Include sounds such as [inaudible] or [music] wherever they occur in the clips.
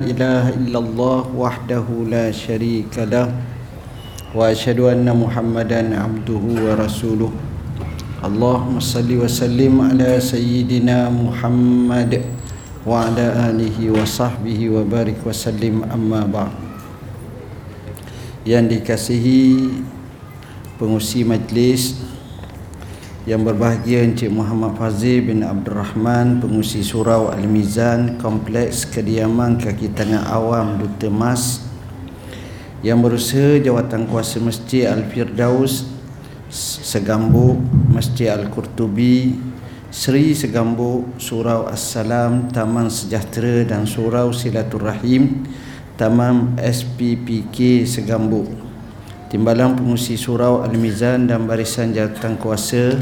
إله إلا الله وحده لا شريك له وأشهد أن محمدا عبده ورسوله اللهم صل وسلم على سيدنا محمد وعلى آله وصحبه وبارك وسلم أما بعد yang dikasihi pengusi majlis yang berbahagia Encik Muhammad Fazil bin Abdul Rahman pengusi surau Al-Mizan kompleks kediaman kaki tangan awam Duta Mas. Yang berusaha jawatan kuasa Masjid Al-Firdaus Segambu Masjid Al-Qurtubi Seri Segambu Surau As-Salam Taman Sejahtera dan Surau Silaturrahim Taman SPPK Segambu Timbalan pengusi surau Al-Mizan dan barisan jawatan kuasa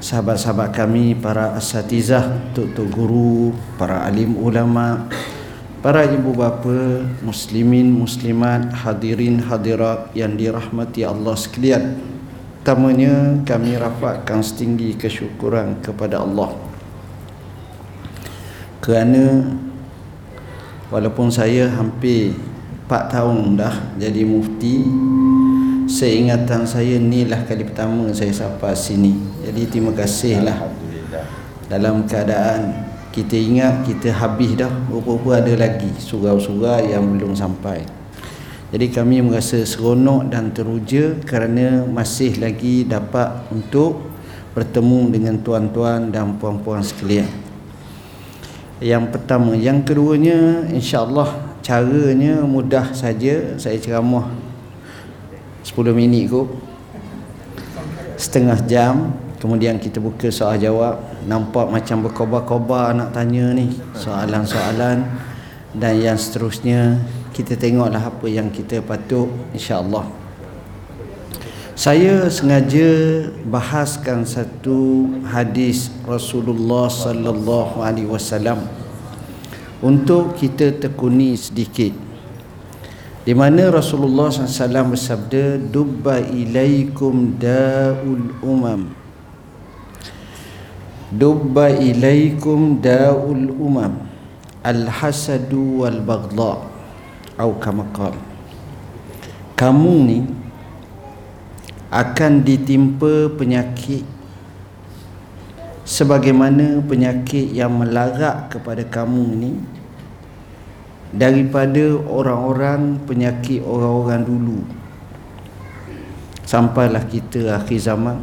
Sahabat-sahabat kami, para asatizah, tuk-tuk guru, para alim ulama Para ibu bapa, muslimin, muslimat, hadirin, hadirat yang dirahmati Allah sekalian. Pertamanya kami rapatkan setinggi kesyukuran kepada Allah. Kerana Walaupun saya hampir 4 tahun dah jadi mufti. Seingatan saya ni lah kali pertama saya sapa sini. Jadi terima kasih lah. Dalam keadaan kita ingat kita habis dah. Rupa-rupa ada lagi surau-surau yang belum sampai. Jadi kami merasa seronok dan teruja Kerana masih lagi dapat untuk bertemu dengan tuan-tuan dan puan-puan sekalian. Yang pertama. Yang keduanya insyaAllah caranya mudah saja saya ceramah 10 minit kot setengah jam kemudian kita buka soal jawab. Nampak macam berkobar-kobar nak tanya ni soalan-soalan. Dan yang seterusnya kita tengoklah apa yang kita patut insya-Allah. Saya sengaja bahaskan satu hadis Rasulullah sallallahu alaihi wasallam untuk kita tekuni sedikit. Di mana Rasulullah SAW bersabda dubba ilaikum daul umam. Dubba ilaikum daul umam. Al hasadu wal baghdha atau kama kamu ni akan ditimpa penyakit sebagaimana penyakit yang melarak kepada kamu ni daripada orang-orang penyakit orang-orang dulu. Sampailah kita akhir zaman.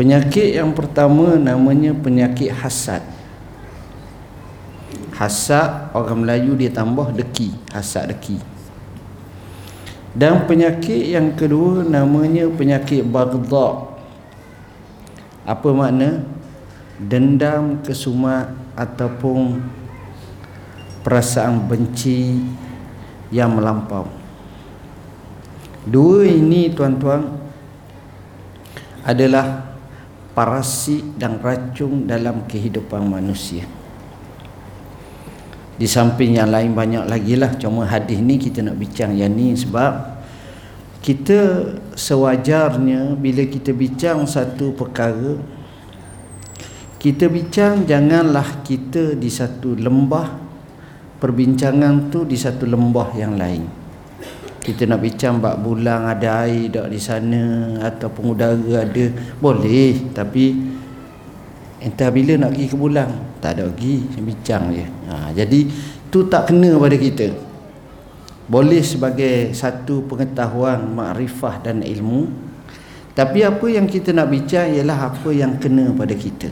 Penyakit yang pertama namanya penyakit hasad. Hasad orang Melayu dia tambah deki hasad deki. Dan penyakit yang kedua namanya penyakit bagdha apa makna? Dendam kesumat ataupun perasaan benci yang melampau. Dua ini tuan-tuan adalah parasit dan racun dalam kehidupan manusia. Di samping yang lain banyak lagi lah. Cuma hadis ni kita nak bincang yang ni sebab kita sewajarnya bila kita bincang satu perkara kita bincang janganlah kita di satu lembah perbincangan tu di satu lembah yang lain. Kita nak bincang bab bulan ada air tak di sana ataupun udara ada boleh. Tapi entah bila nak pergi ke bulan tak ada lagi bincang je. Ha, jadi tu tak kena pada kita boleh sebagai satu pengetahuan makrifah dan ilmu. Tapi apa yang kita nak bincang ialah apa yang kena pada kita.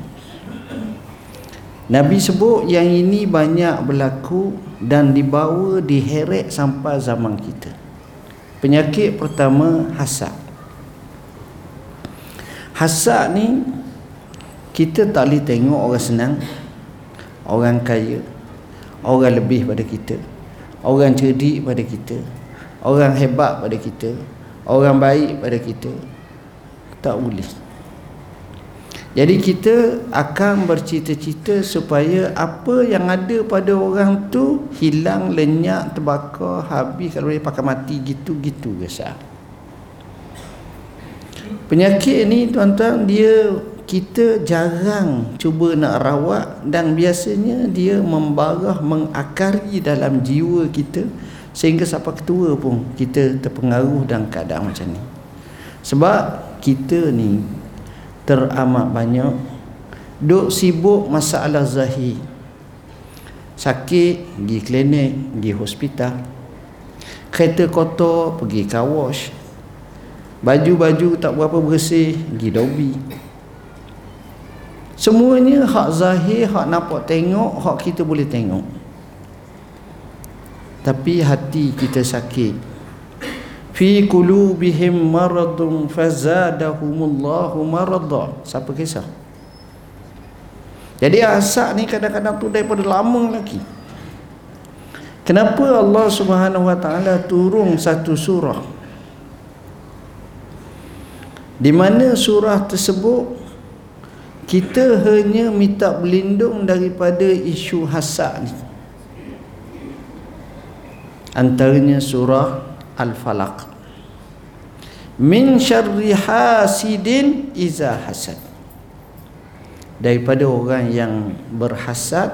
Nabi sebut yang ini banyak berlaku dan dibawa diheret sampai zaman kita. Penyakit pertama hasad. Hasad ni kita tak boleh tengok orang senang orang kaya orang lebih pada kita orang cerdik pada kita. Orang hebat pada kita. Orang baik pada kita. Tak boleh. Jadi kita akan bercita-cita supaya apa yang ada pada orang tu hilang lenyap terbakar habis kalau dia pakai mati gitu-gitu biasa penyakit ni tuan-tuan dia kita jarang cuba nak rawat dan biasanya dia membarah mengakari dalam jiwa kita sehingga sampai ketua pun kita terpengaruh dalam keadaan macam ni. Sebab kita ni teramat banyak duk sibuk masalah zahir. Sakit pergi klinik pergi hospital. Kereta kotor pergi car wash baju-baju tak berapa bersih pergi dobi Semuanya hak zahir, hak nampak tengok, hak kita boleh tengok. Tapi hati kita sakit. Fi qulubihim maradun fazadahumullahu marada. Siapa kisah? Jadi asak ni kadang-kadang tu daripada lama lagi. Kenapa Allah Subhanahu Wa Taala turun satu surah? Di mana surah tersebut kita hanya minta berlindung daripada isu hasad ni. Antaranya surah al-falaq. Min syarri hasidin iza hasad. Daripada orang yang berhasad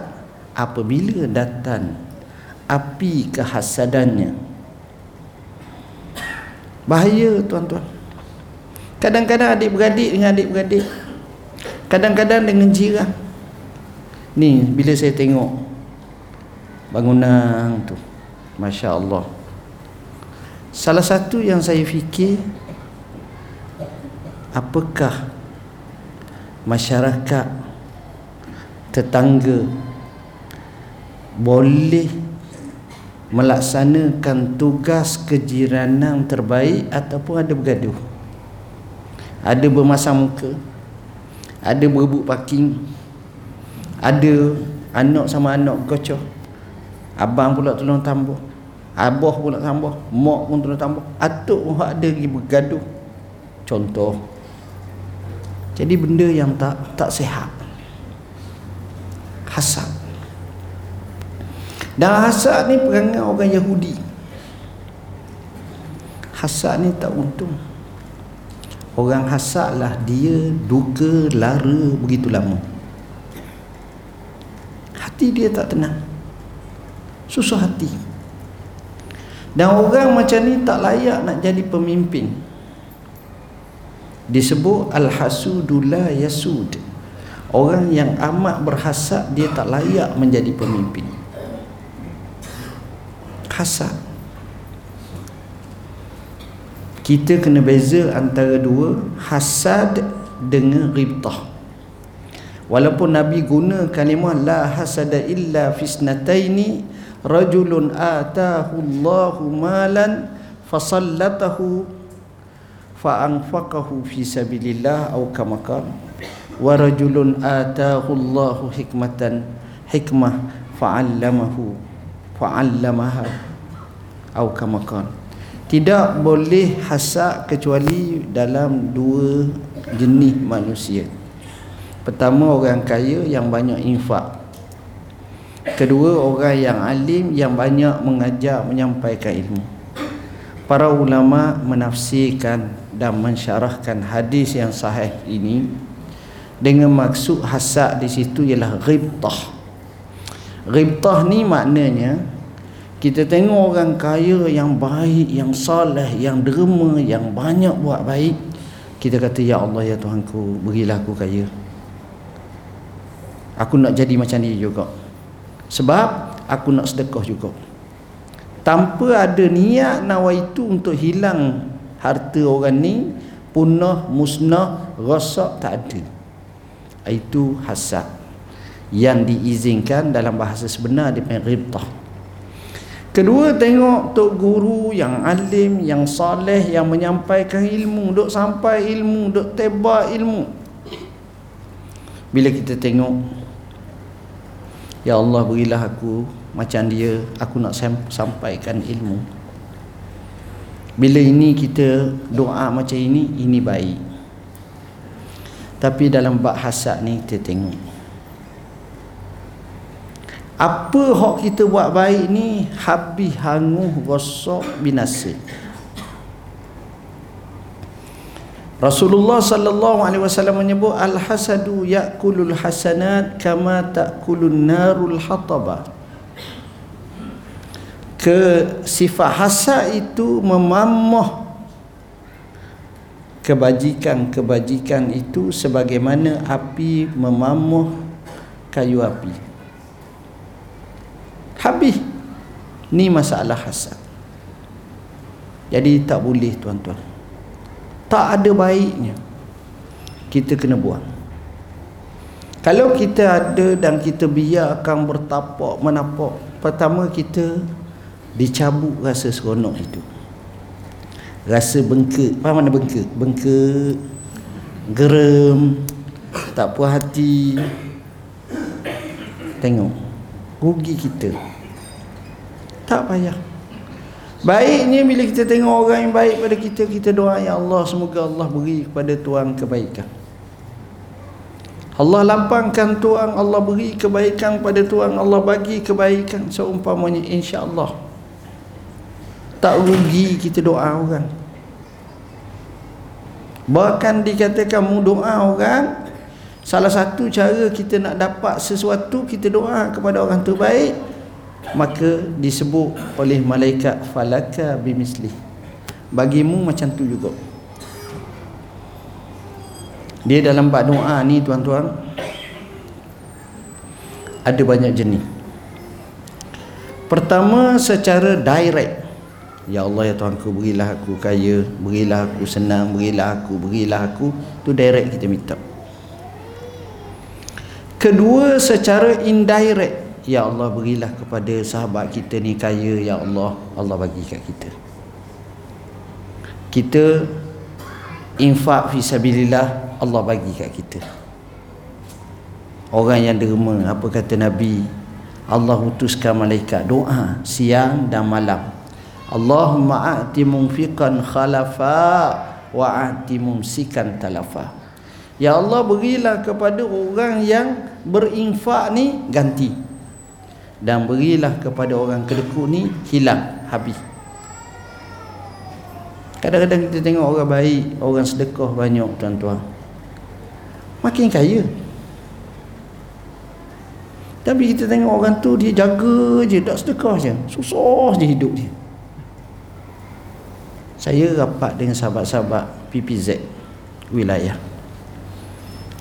apabila datang api kehasadannya. Bahaya tuan-tuan. Kadang-kadang adik-beradik dengan adik-beradik kadang-kadang dengan jiran. Ni bila saya tengok bangunan tu Masya Allah salah satu yang saya fikir apakah masyarakat tetangga boleh melaksanakan tugas kejiranan terbaik ataupun ada bergaduh? Ada bermasam muka ada berebut parking. Ada anak sama anak kocok abang pula tolong tambah. Abah pula tambah. Mak pun tolong tambah. Atuk pun ada lagi bergaduh. Contoh. Jadi benda yang tak tak sihat. Hasad. Dan hasad ni perangai orang Yahudi. Hasad ni tak untung Orang hasadlah dia duka lara begitu lama. Hati dia tak tenang. Susah hati. Dan orang macam ni tak layak nak jadi pemimpin. Disebut al-hasudula yasud. Orang yang amat berhasad dia tak layak menjadi pemimpin. Hasad kita kena beza antara dua hasad dengan ribtah walaupun nabi guna kalimah la hasada illa fisnataini rajulun atahu Allahu malan fasallatahu fa anfaqahu fi sabilillah aw kama wa rajulun atahu Allahu hikmatan hikmah fa'allamahu fa'allamaha aw kama tidak boleh hasad kecuali dalam dua jenis manusia. Pertama orang kaya yang banyak infak. Kedua orang yang alim yang banyak mengajar menyampaikan ilmu. Para ulama menafsirkan dan mensyarahkan hadis yang sahih ini dengan maksud hasad di situ ialah ghibtah. Ghibtah ni maknanya kita tengok orang kaya yang baik, yang saleh, yang derma, yang banyak buat baik. Kita kata, Ya Allah, Ya Tuhanku, berilah aku kaya. Aku nak jadi macam dia juga. Sebab aku nak sedekah juga. Tanpa ada niat nawa itu untuk hilang harta orang ni, punah, musnah, rosak, tak ada. Itu hasad. Yang diizinkan dalam bahasa sebenar, dia panggil ribtah. Kedua tengok tok guru yang alim, yang soleh, yang menyampaikan ilmu, duk sampai ilmu, duk tebak ilmu. Bila kita tengok Ya Allah berilah aku macam dia, aku nak sampaikan ilmu. Bila ini kita doa macam ini, ini baik. Tapi dalam bab hasad ni kita tengok apa hak kita buat baik ni? Habis hanguh rosak binasa. Rasulullah sallallahu alaihi wasallam menyebut al hasadu yakulul hasanat kama takulun narul hataba. Ke sifat hasad itu memamoh kebajikan-kebajikan itu sebagaimana api memamoh kayu api habis. Ni masalah hasad. Jadi tak boleh tuan-tuan. Tak ada baiknya. Kita kena buang. Kalau kita ada dan kita biarkan bertapak menapak pertama kita dicabut rasa seronok itu. Rasa bengkak. Apa mana bengkak? Bengkak gerem tak puas hati. Tengok. Rugi kita tak payah. Baiknya bila kita tengok orang yang baik pada kita Kita doa ya Allah Semoga Allah beri kepada tuan kebaikan. Allah lapangkan tuan Allah beri kebaikan pada tuan Allah bagi kebaikan Seumpamanya insya Allah Tak rugi kita doa orang. Bahkan dikatakan mu doa orang Salah satu cara kita nak dapat sesuatu Kita doa kepada orang terbaik maka disebut oleh malaikat falaka bimisli. Bagimu macam tu juga. Dia dalam bab doa ni tuan-tuan ada banyak jenis. Pertama secara direct. Ya Allah ya Tuhan ku berilah aku kaya Berilah aku senang Berilah aku Berilah aku. Tu direct kita minta. Kedua secara indirect Ya Allah berilah kepada sahabat kita ni kaya Ya Allah. Allah bagi kat kita. Kita Infak fisabilillah Allah bagi kat kita. Orang yang derma Apa kata Nabi? Allah utuskan malaikat. Doa Siang dan malam. Allahumma a'ti mumfiqan khalafa Wa a'ti mumsikan talafa. Ya Allah berilah kepada orang yang berinfak ni ganti dan berilah kepada orang kedekut ni hilang habis. Kadang-kadang kita tengok orang baik orang sedekah banyak tuan-tuan. Makin kaya. Tapi kita tengok orang tu dia jaga je tak sedekah je. Susah je hidup dia. Saya rapat dengan sahabat-sahabat PPZ wilayah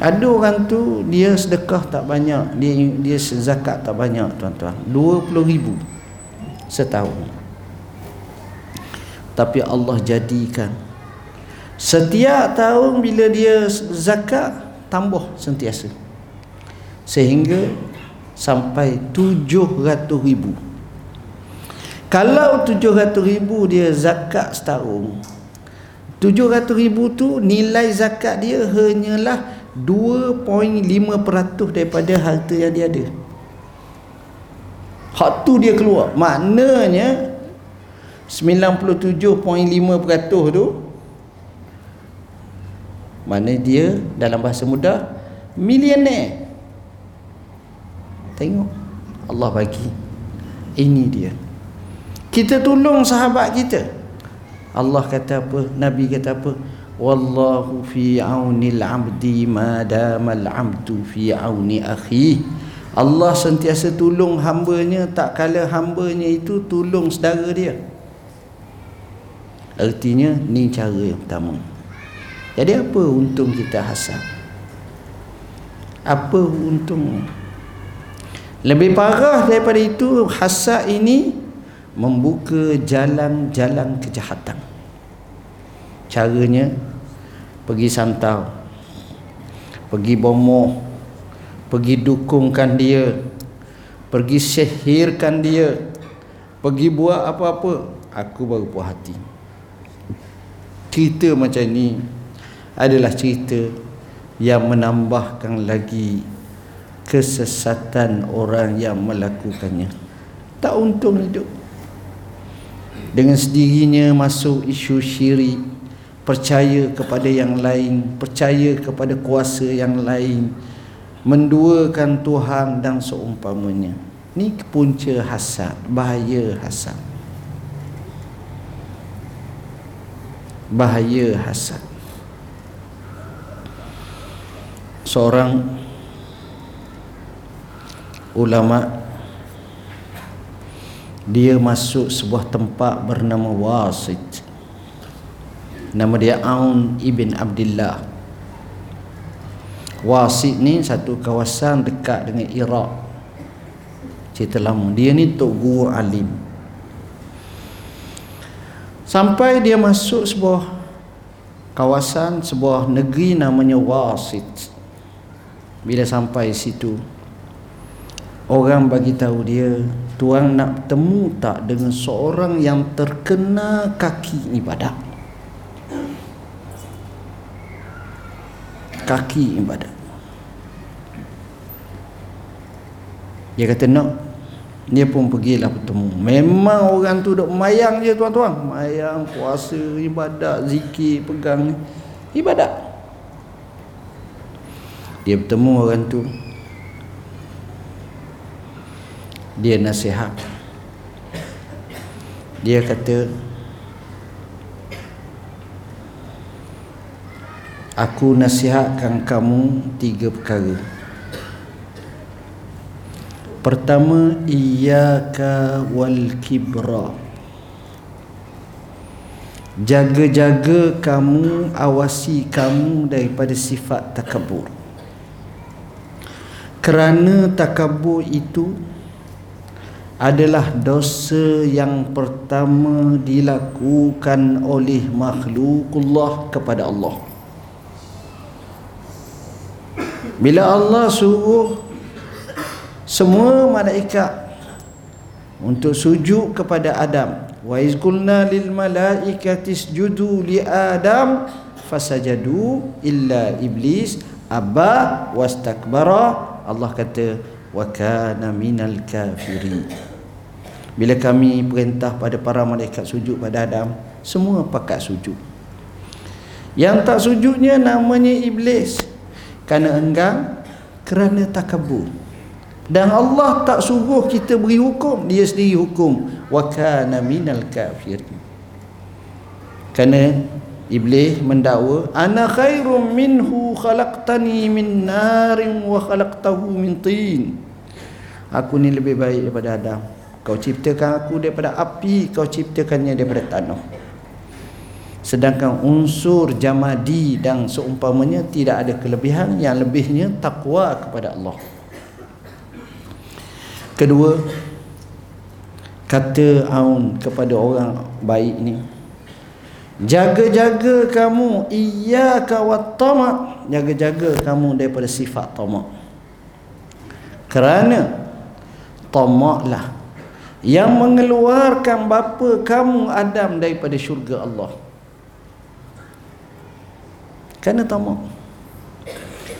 ada orang tu dia sedekah tak banyak, dia dia zakat tak banyak tuan-tuan. 20 ribu setahun. Tapi Allah jadikan setiap tahun bila dia zakat tambah sentiasa. Sehingga sampai 700 ribu. Kalau 700 ribu dia zakat setahun 700 ribu tu nilai zakat dia hanyalah 2.5% daripada harta yang dia ada. Hak tu dia keluar. Maknanya 97.5% tu mana dia dalam bahasa mudah milioner tengok. Allah bagi. Ini dia. Kita tolong sahabat kita. Allah kata apa? Nabi kata apa wallahu fi aunil abdi ma damal abdu fi auni akhi. Allah sentiasa tolong hambanya tak kala hambanya itu tolong saudara dia. Artinya ni cara yang pertama. Jadi apa untung kita hasad? Apa untung? Lebih parah daripada itu hasad ini membuka jalan-jalan kejahatan. Caranya pergi santau. Pergi bomoh. Pergi dukungkan dia. Pergi sihirkan dia. Pergi buat apa-apa. Aku baru puas hati. Cerita macam ni adalah cerita yang menambahkan lagi kesesatan orang yang melakukannya. Tak untung hidup. Dengan sendirinya masuk isu syirik percaya kepada yang lain percaya kepada kuasa yang lain menduakan Tuhan dan seumpamanya. Ni punca hasad bahaya hasad. Bahaya hasad. Seorang ulama dia masuk sebuah tempat bernama Wasit nama dia Aun ibn Abdullah Wasit ni satu kawasan dekat dengan Iraq. Cerita lama. Dia ni tok guru alim. Sampai dia masuk sebuah kawasan sebuah negeri namanya Wasit bila sampai situ orang bagi tahu dia tuan nak temu tak dengan seorang yang terkena kaki ibadat kaki ibadat dia kata nak. Dia pun pergilah bertemu. Memang orang tu duk mayang je tuan-tuan. Mayang puasa ibadat zikir pegang. Ibadat. Dia bertemu orang tu. Dia nasihat. Dia kata aku nasihatkan kamu tiga perkara. Pertama iyyaka wal kibra. Jaga-jaga kamu awasi kamu daripada sifat takabur kerana takabur itu adalah dosa yang pertama dilakukan oleh makhlukullah kepada Allah. Bila Allah suruh semua malaikat untuk sujud kepada Adam, wa izqulna lil malaikati isjudu li Adam fasajadu illa iblis aba wastakbara. Allah kata wa kana minal kafirin. Bila kami perintah pada para malaikat sujud pada Adam semua pakat sujud. Yang tak sujudnya namanya iblis kerana enggan kerana takabur dan Allah tak suruh kita beri hukum. Dia sendiri hukum. Wa kana minal kafirin. Kerana iblis mendakwa ana khairum minhu khalaqtani min narin wa khalaqtahu min tin. Aku ni lebih baik daripada Adam. Kau ciptakan aku daripada api Kau ciptakannya daripada tanah Sedangkan unsur jamadi dan seumpamanya Tidak ada kelebihan Yang lebihnya takwa kepada Allah. Kedua Kata Aun kepada orang baik ni Jaga-jaga kamu Iya kawat tamak Jaga-jaga kamu daripada sifat tamak Kerana Tamaklah yang mengeluarkan bapa kamu Adam daripada syurga Allah kerana tamak.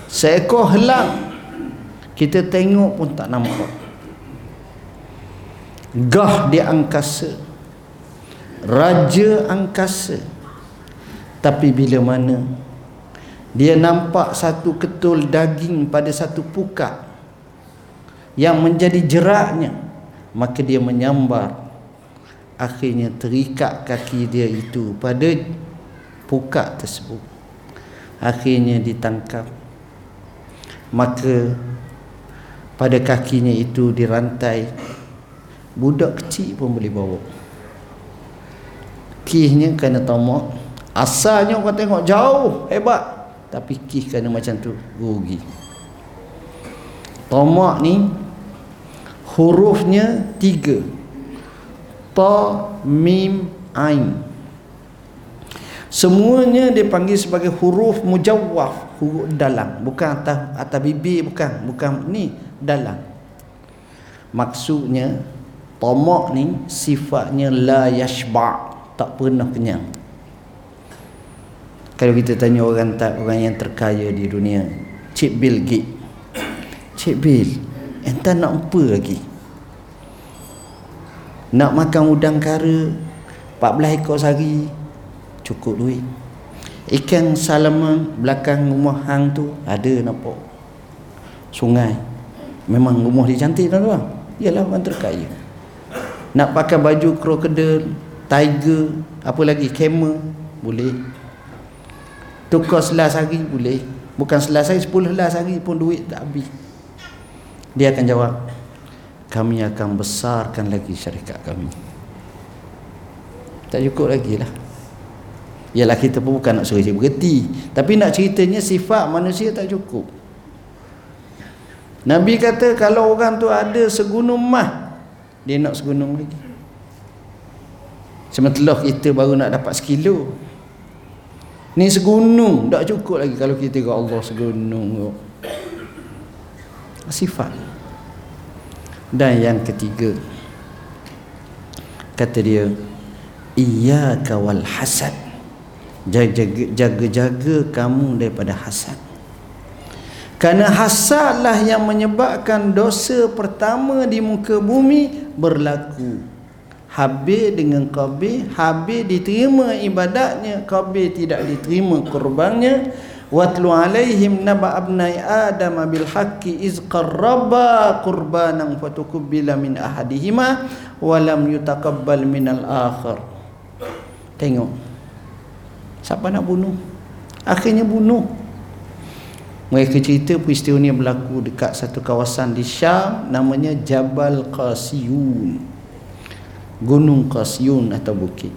Seekor helang kita tengok pun tak nampak. Gah di angkasa. Raja angkasa. Tapi bila mana dia nampak satu ketul daging pada satu pukat yang menjadi jeraknya maka dia menyambar. Akhirnya terikat kaki dia itu pada pukat tersebut akhirnya ditangkap. Maka pada kakinya itu dirantai. Budak kecil pun boleh bawa. Kihnya kena tamak asalnya orang tengok jauh hebat. Tapi kih kena macam tu rugi. Tamak ni hurufnya tiga. Ta mim ain semuanya dipanggil sebagai huruf mujawwaf huruf dalam bukan atas atas bibir bukan. Bukan ni dalam maksudnya tamak ni sifatnya la yashba. Tak pernah kenyang. Kalau kita tanya orang tak orang yang terkaya di dunia Cik Bill Gates. Cik Bill Entah nak apa lagi? Nak makan udang kara 14 ekor sehari Cukup duit. Ikan salaman belakang rumah hang tu Ada nampak Sungai. Memang rumah dia cantik tuan-tuan. Ialah orang terkaya. Nak pakai baju krokodil Tiger Apa lagi Camel Boleh. Tukar selas hari Boleh. Bukan selas hari sepuluh belas hari pun duit tak habis. Dia akan jawab kami akan besarkan lagi syarikat kami. Tak cukup lagi lah Yalah kita pun bukan nak suruh dia berhenti Tapi nak ceritanya sifat manusia tak cukup. Nabi kata kalau orang tu ada segunung mah Dia nak segunung lagi. Sementara kita baru nak dapat sekilo. Ni segunung Tak cukup lagi kalau kita kata Allah segunung Sifat. Dan yang ketiga Kata dia Iyaka wal hasad Jaga-jaga kamu daripada hasad. Kerana hasadlah yang menyebabkan dosa pertama di muka bumi berlaku. Habis dengan Qabil Habis diterima ibadatnya Qabil tidak diterima kurbannya Watlu alaihim naba abnai Adam bil haqqi iz qarraba qurbanan fatukubbila min ahadihima walam yutaqabbal min al Tengok. Siapa nak bunuh? Akhirnya bunuh. Mereka cerita peristiwa ini berlaku dekat satu kawasan di Syam namanya Jabal Qasiyun. Gunung Qasiyun atau bukit.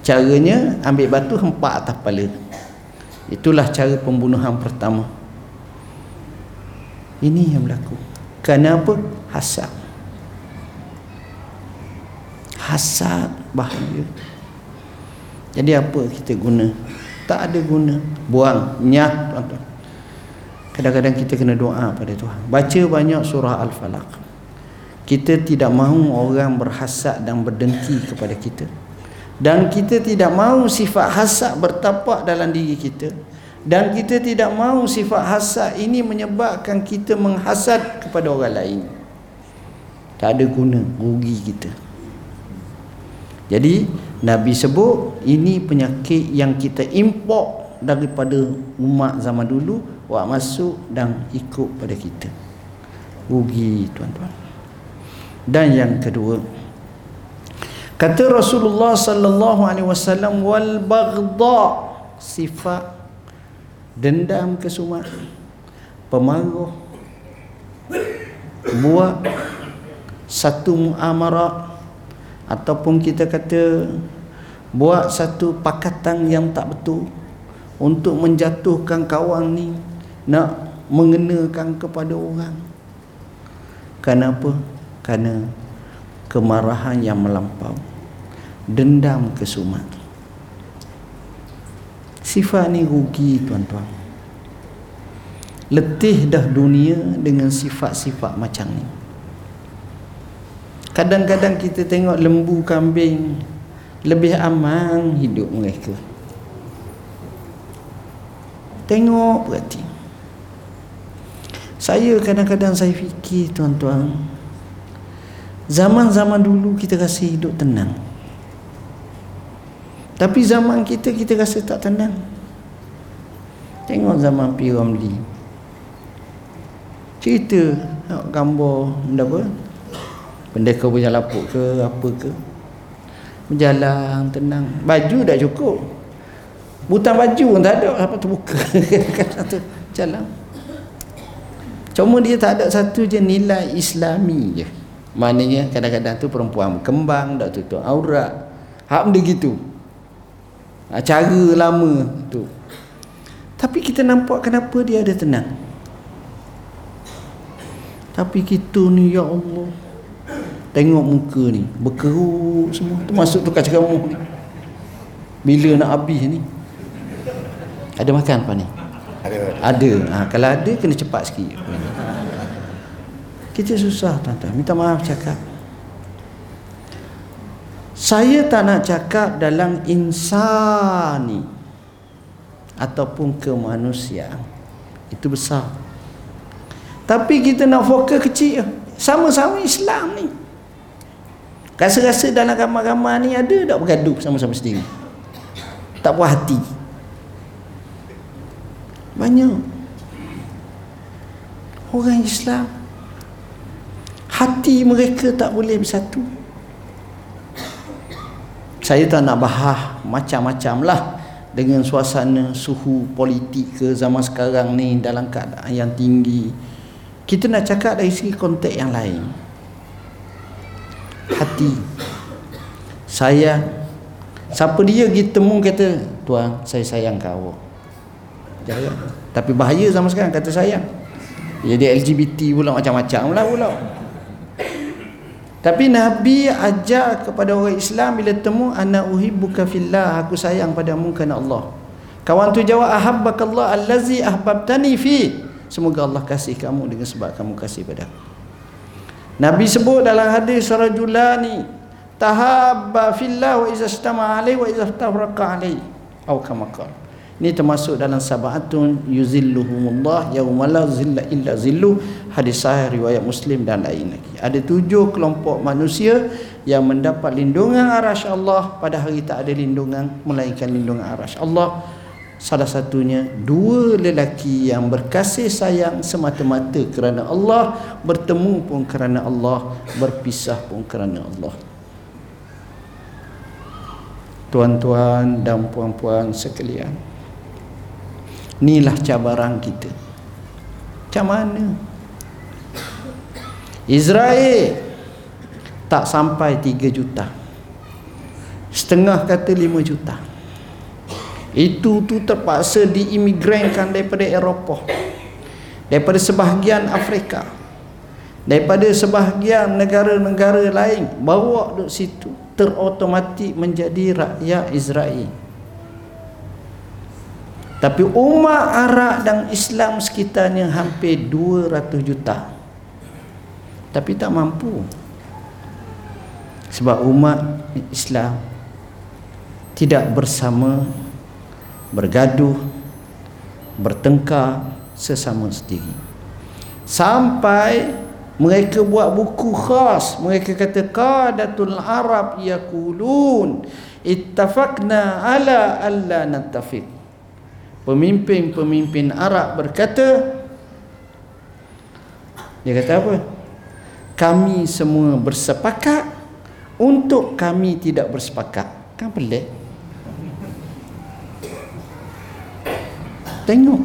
Caranya ambil batu hempak atas kepala. Itulah cara pembunuhan pertama. Ini yang berlaku. Kenapa? Hasad. Hasad bahaya. Jadi apa kita guna? Tak ada guna. Buang, nyah tuan-tuan. Kadang-kadang kita kena doa pada Tuhan. Baca banyak surah Al-Falaq. Kita tidak mahu orang berhasad dan berdengki kepada kita. Dan kita tidak mahu sifat hasad bertapak dalam diri kita. Dan kita tidak mahu sifat hasad ini menyebabkan kita menghasad kepada orang lain. Tak ada guna, rugi kita. Jadi, Nabi sebut ini penyakit yang kita import daripada umat zaman dulu buat masuk dan ikut pada kita. Rugi tuan-tuan. Dan yang kedua kata Rasulullah sallallahu alaihi wasallam wal baghdha sifat dendam kesumat pemarah buat satu muamarat ataupun kita kata buat satu pakatan yang tak betul. Untuk menjatuhkan kawan ni nak mengenakan kepada orang. Kenapa kerana kemarahan yang melampau. Dendam kesumat. Sifat ni rugi tuan-tuan. Letih dah dunia dengan sifat-sifat macam ni. Kadang-kadang kita tengok lembu kambing lebih aman hidup mereka. Tengok berarti. Saya kadang-kadang saya fikir tuan-tuan zaman-zaman dulu kita rasa hidup tenang. Tapi zaman kita kita rasa tak tenang. Tengok zaman P. Ramli cerita gambar benda apa? Pendekar punya lapuk ke apa ke berjalan tenang. Baju dah cukup. Butang baju pun tak ada. Apa terbuka [laughs] kata jalan. Cuma dia tak ada satu je nilai islami je. Maknanya kadang-kadang tu perempuan kembang dah tutup aurat. Hak benda gitu. Ha, cara lama tu. Tapi kita nampak kenapa dia ada tenang. Tapi kita ni ya Allah Tengok muka ni Berkerut semua. Termasuk tukar ceramuh ni. Bila nak habis ni? Ada makan apa ni? Ada. Ada. Ha, Kalau ada kena cepat sikit. Kita susah tuan-tuan. Minta maaf cakap. Saya tak nak cakap dalam insani Ataupun kemanusiaan Itu besar. Tapi kita nak fokus kecil. Sama-sama Islam ni Rasa-rasa dalam ramai-ramai ni ada tak bergaduh sama-sama sendiri? Tak puas hati. Banyak. Orang Islam hati mereka tak boleh bersatu. Saya tak nak bahas macam-macam lah dengan suasana suhu politik ke zaman sekarang ni dalam keadaan yang tinggi kita nak cakap dari segi konteks yang lain hati sayang siapa dia pergi temu kata tuan saya sayang kau jangan tapi bahaya zaman sekarang kata sayang jadi LGBT pula macam-macam lah pula tapi Nabi ajar kepada orang Islam bila temu ana uhibbuka fillah aku sayang padamu kerana Allah. Kawan tu jawab ahabbakallah allazi ahbabtani fi. Semoga Allah kasih kamu dengan sebab kamu kasih pada aku. Nabi sebut dalam hadis rajulani tahabba fillah wa iza istama alaihi wa iza tafraqa alaihi. Atau kama. Ini termasuk dalam sabatun yuzilluhumullah yauma la zilla illa zillu hadis sahih riwayat Muslim dan lain lagi. Ada tujuh kelompok manusia yang mendapat lindungan arasy Allah pada hari tak ada lindungan melainkan lindungan arasy Allah. Salah satunya dua lelaki yang berkasih sayang semata-mata kerana Allah, bertemu pun kerana Allah, berpisah pun kerana Allah. Tuan-tuan dan puan-puan sekalian, Inilah cabaran kita. Macam mana? Israel tak sampai 3 juta. Setengah kata 5 juta. Itu tu terpaksa diimigrankan daripada Eropah. Daripada sebahagian Afrika. Daripada sebahagian negara-negara lain bawa duduk situ terotomatik menjadi rakyat Israel. Tapi umat Arab dan Islam sekitarnya hampir 200 juta. Tapi tak mampu. Sebab umat Islam tidak bersama bergaduh bertengkar sesama sendiri. Sampai mereka buat buku khas, mereka kata qadatul arab yaqulun ittafaqna ala alla nattafiq. Pemimpin-pemimpin Arab berkata dia kata apa? Kami semua bersepakat untuk kami tidak bersepakat. Kan pelik tengok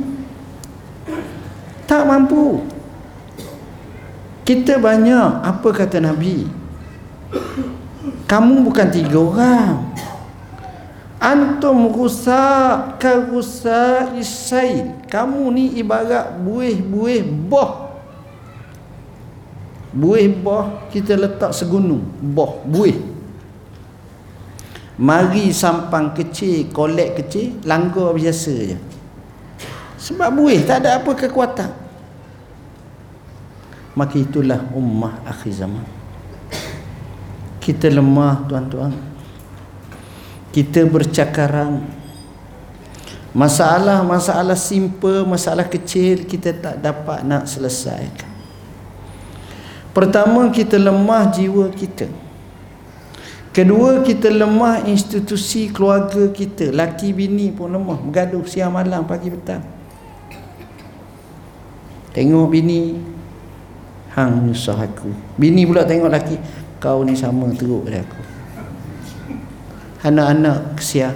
tak mampu kita banyak apa kata Nabi kamu bukan tiga orang Antum rusak ka rusak. Kamu ni ibarat buih-buih boh. Buih boh kita letak segunung. Boh, buih. Mari sampang kecil, kolek kecil, langgar biasa je. Sebab buih tak ada apa kekuatan. Maka itulah ummah akhir zaman. Kita lemah tuan-tuan. Kita bercakaran. Masalah-masalah simple masalah kecil kita tak dapat nak selesaikan. Pertama kita lemah jiwa kita. Kedua kita lemah institusi keluarga kita. Laki bini pun lemah. Bergaduh siang malam pagi petang tengok bini. Hang nyusah aku. Bini pula tengok laki kau ni sama teruk dari aku. Anak-anak kesian.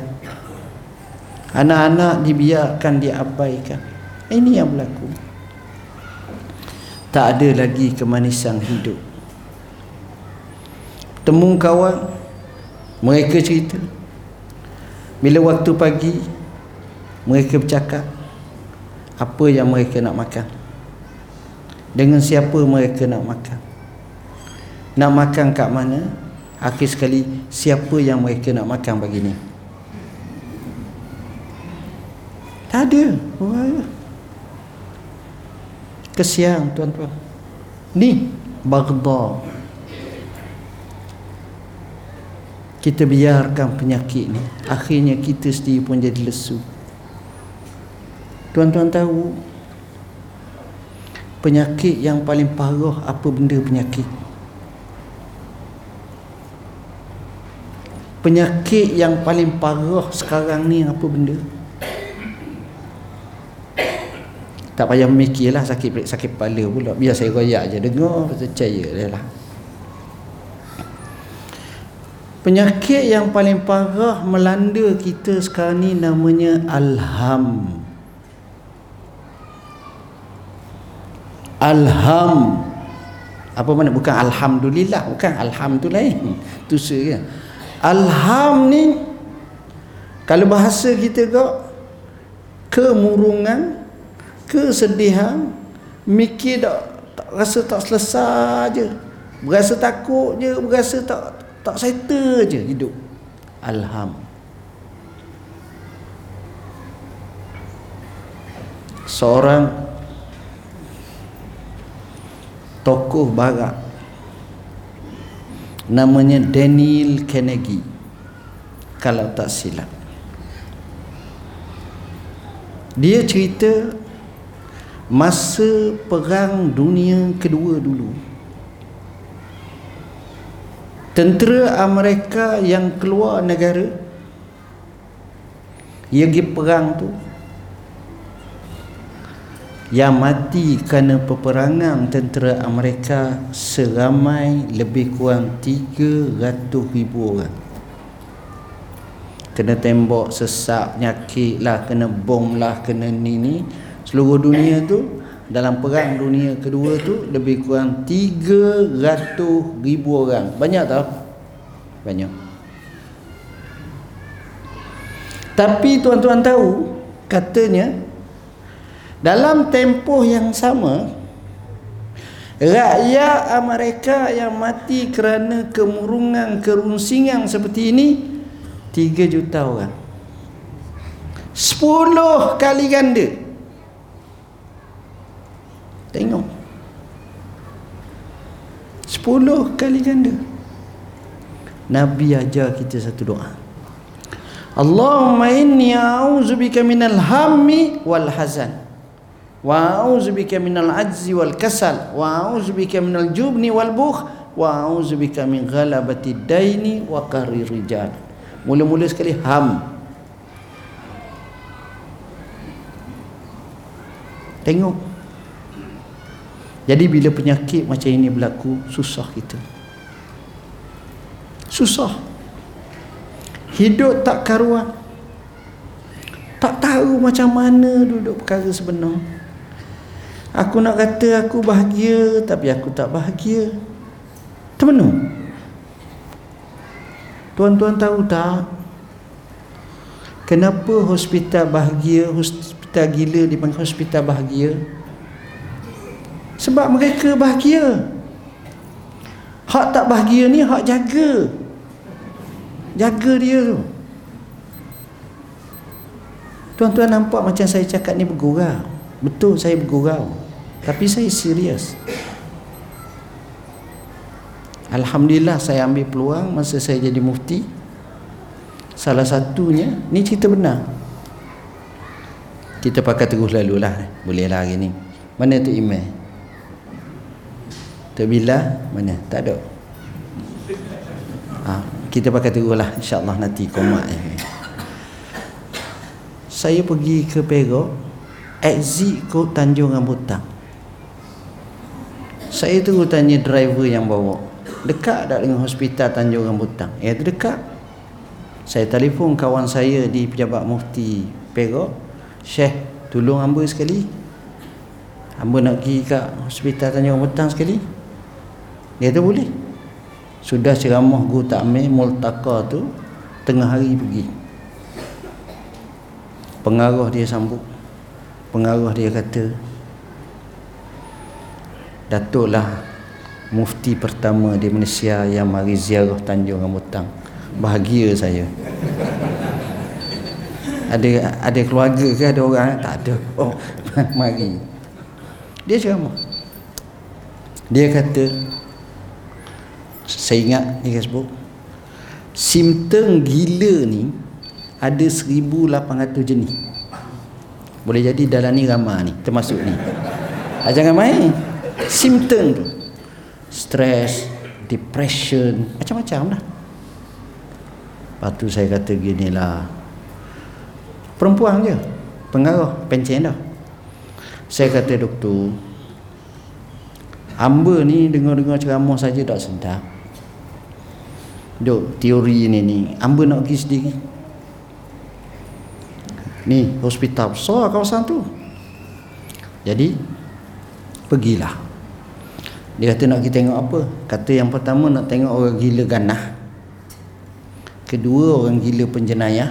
Anak-anak dibiarkan diabaikan. Ini yang berlaku. Tak ada lagi kemanisan hidup. Temu kawan mereka cerita. Bila waktu pagi mereka bercakap apa yang mereka nak makan dengan siapa mereka nak makan? Nak makan kat mana? Akhir sekali siapa yang mereka nak makan pagi ni? Tak ada. Oh, kesian tuan-tuan. Ni bagda kita biarkan penyakit ni. Akhirnya kita sendiri pun jadi lesu. Tuan-tuan tahu penyakit yang paling parah apa benda penyakit? Penyakit yang paling parah sekarang ni apa benda? Tak payah memikirlah sakit sakit kepala pula. Biar saya royak je dengar percaya dia lah. Penyakit yang paling parah melanda kita sekarang ni namanya alham. Alham. Apa mana bukan alhamdulillah, bukan alhamdulillah. Tu saja. [laughs] Alham ni kalau bahasa kita kau kemurungan, kesedihan, mikir tak, tak rasa tak selesai je. Berasa takut je, berasa tak tak settle je hidup alham seorang tokoh barat. Namanya Daniel Carnegie. Kalau tak silap. Dia cerita masa perang dunia kedua dulu. Tentera Amerika yang keluar negara yang pergi perang tu yang mati kerana peperangan tentera Amerika seramai lebih kurang 300 ribu orang. Kena tembok sesak nyakit lah kena bom lah kena ni ni. Seluruh dunia tu dalam perang dunia kedua tu lebih kurang 300 ribu orang. Banyak tak? banyak. Tapi tuan-tuan tahu katanya dalam tempoh yang sama rakyat Amerika yang mati kerana kemurungan kerunsingan seperti ini 3 juta orang 10 kali ganda Tengok. Sepuluh kali ganda. Nabi ajar kita satu doa. Allahumma inni a'udzubika minal hammi wal hazan wa a'udzubika minal ajzi wal kasal wa a'udzubika minal jubni wal bukh wa a'udzubika min ghalabati daini wa qahri rijal. Mula-mula sekali ham. Tengok jadi bila penyakit macam ini berlaku susah kita. Susah. Hidup tak karuan. Tak tahu macam mana duduk perkara sebenar. Aku nak kata aku bahagia tapi aku tak bahagia. Termenung. Tuan-tuan tahu tak? Kenapa hospital bahagia, hospital gila dipanggil hospital bahagia? Sebab mereka bahagia. Hak tak bahagia ni hak jaga. Jaga dia tu. Tuan-tuan nampak macam saya cakap ni bergurau. Betul saya bergurau. Tapi saya serius. Alhamdulillah saya ambil peluang masa saya jadi mufti. Salah satunya, ni cerita benar. Kita pakai terus lalu lah. Boleh lah hari ni. Mana tu email? Tok Bila mana? Tak ada. Ha, kita pakai teruslah insya-Allah nanti komat ni. Saya pergi ke Perak exit ke Tanjung Rambutan. Saya tunggu tanya driver yang bawa. Dekat tak dengan hospital Tanjung Rambutan? Ya, tu dekat. Saya telefon kawan saya di pejabat mufti Perak. Syekh, tolong hamba sekali. Hamba nak pergi kat hospital Tanjung Rambutan sekali. Dia tu boleh. Sudah ceramah guru takmir multaka tu tengah hari pergi. Pengarah dia sambut. Pengarah dia kata Datuklah mufti pertama di Malaysia yang mari ziarah Tanjung Rambutan. Bahagia saya. ada ada keluarga ke ada orang tak ada. Oh, [laughs] mari. Dia ceramah. Dia kata saya ingat ni Facebook simptom gila ni ada 1800 jenis boleh jadi dalam ni ramah ni termasuk ni ha, jangan main simptom tu. Stress depression macam-macam lah. Lepas tu saya kata gini lah. Perempuan je. Pengaruh pencen dah. Saya kata doktor Hamba ni dengar-dengar ceramah saja tak sedap. Duk teori ni ni amba nak pergi sendiri. Ni hospital besar kawasan tu. Jadi pergilah dia kata nak kita tengok apa? Kata yang pertama nak tengok orang gila ganah. Kedua orang gila penjenayah.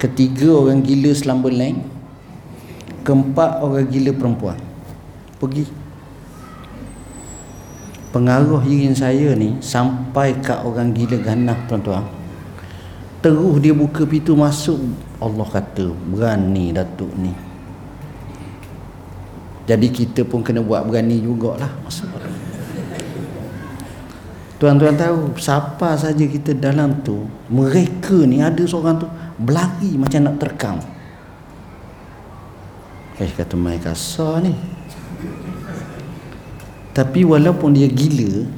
Ketiga orang gila selambeleng keempat orang gila perempuan. Pergi. Pengaruh irin saya ni sampai kat orang gila ganah tuan-tuan. Terus dia buka pintu masuk Allah kata berani datuk ni jadi kita pun kena buat berani jugalah tuan-tuan tahu siapa saja kita dalam tu mereka ni ada seorang tu berlari macam nak terkam Eh kata mai kasar ni. Tapi walaupun dia gila,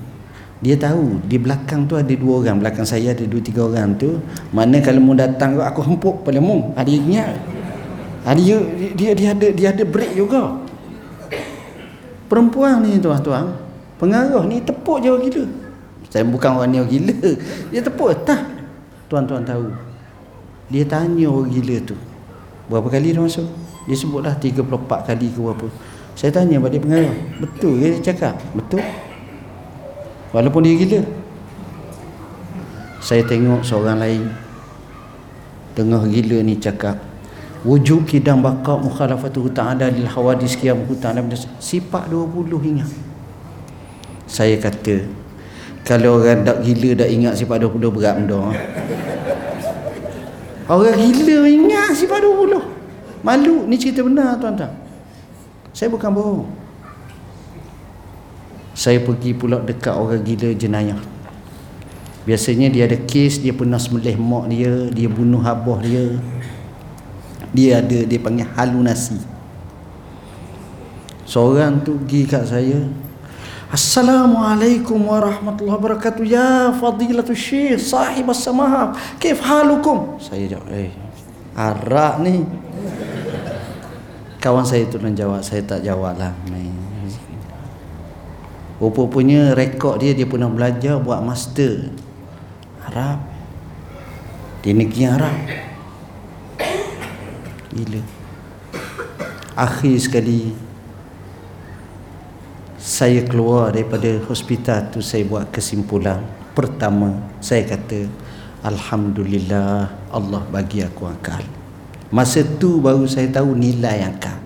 dia tahu di belakang tu ada dua orang, belakang saya ada dua tiga orang tu. Mana kalau mu datang aku hempuk pada mu. Ada dia, dia dia ada dia ada break juga. Perempuan ni tuan-tuan, pengaruh ni tepuk je orang gila. Saya bukan orang ni orang gila. Dia tepuk tah. Tuan-tuan tahu. Dia tanya orang gila tu. Berapa kali dia masuk? Dia sebutlah 34 kali ke apa. Saya tanya pada pengarah, betul ke dia cakap? Betul. Walaupun dia gila. Saya tengok seorang lain tengah gila ni cakap wujud kidam bakar mukhalafatu ta'ala lil hawadis qiyam ta'ala sifat 20 ingat saya kata kalau orang tak gila dah ingat sifat 20 berat benda orang gila ingat sifat 20 Malu ni cerita benar tuan-tuan. Saya bukan bohong. Saya pergi pula dekat orang gila jenayah. Biasanya dia ada kes dia pernah sembelih mak dia, dia bunuh abah dia. Dia ada dia panggil halunasi. Seorang tu pergi kat saya. Assalamualaikum warahmatullahi wabarakatuh ya fadilatul syekh sahib as-samah. Kif halukum? Saya jawab, eh arak ni kawan saya tu nak jawab saya tak jawab lah rupa-rupanya rekod dia dia pernah belajar buat master Arab di negeri Arab gila akhir sekali saya keluar daripada hospital tu saya buat kesimpulan pertama saya kata Alhamdulillah Allah bagi aku akal Masa tu baru saya tahu nilai akal.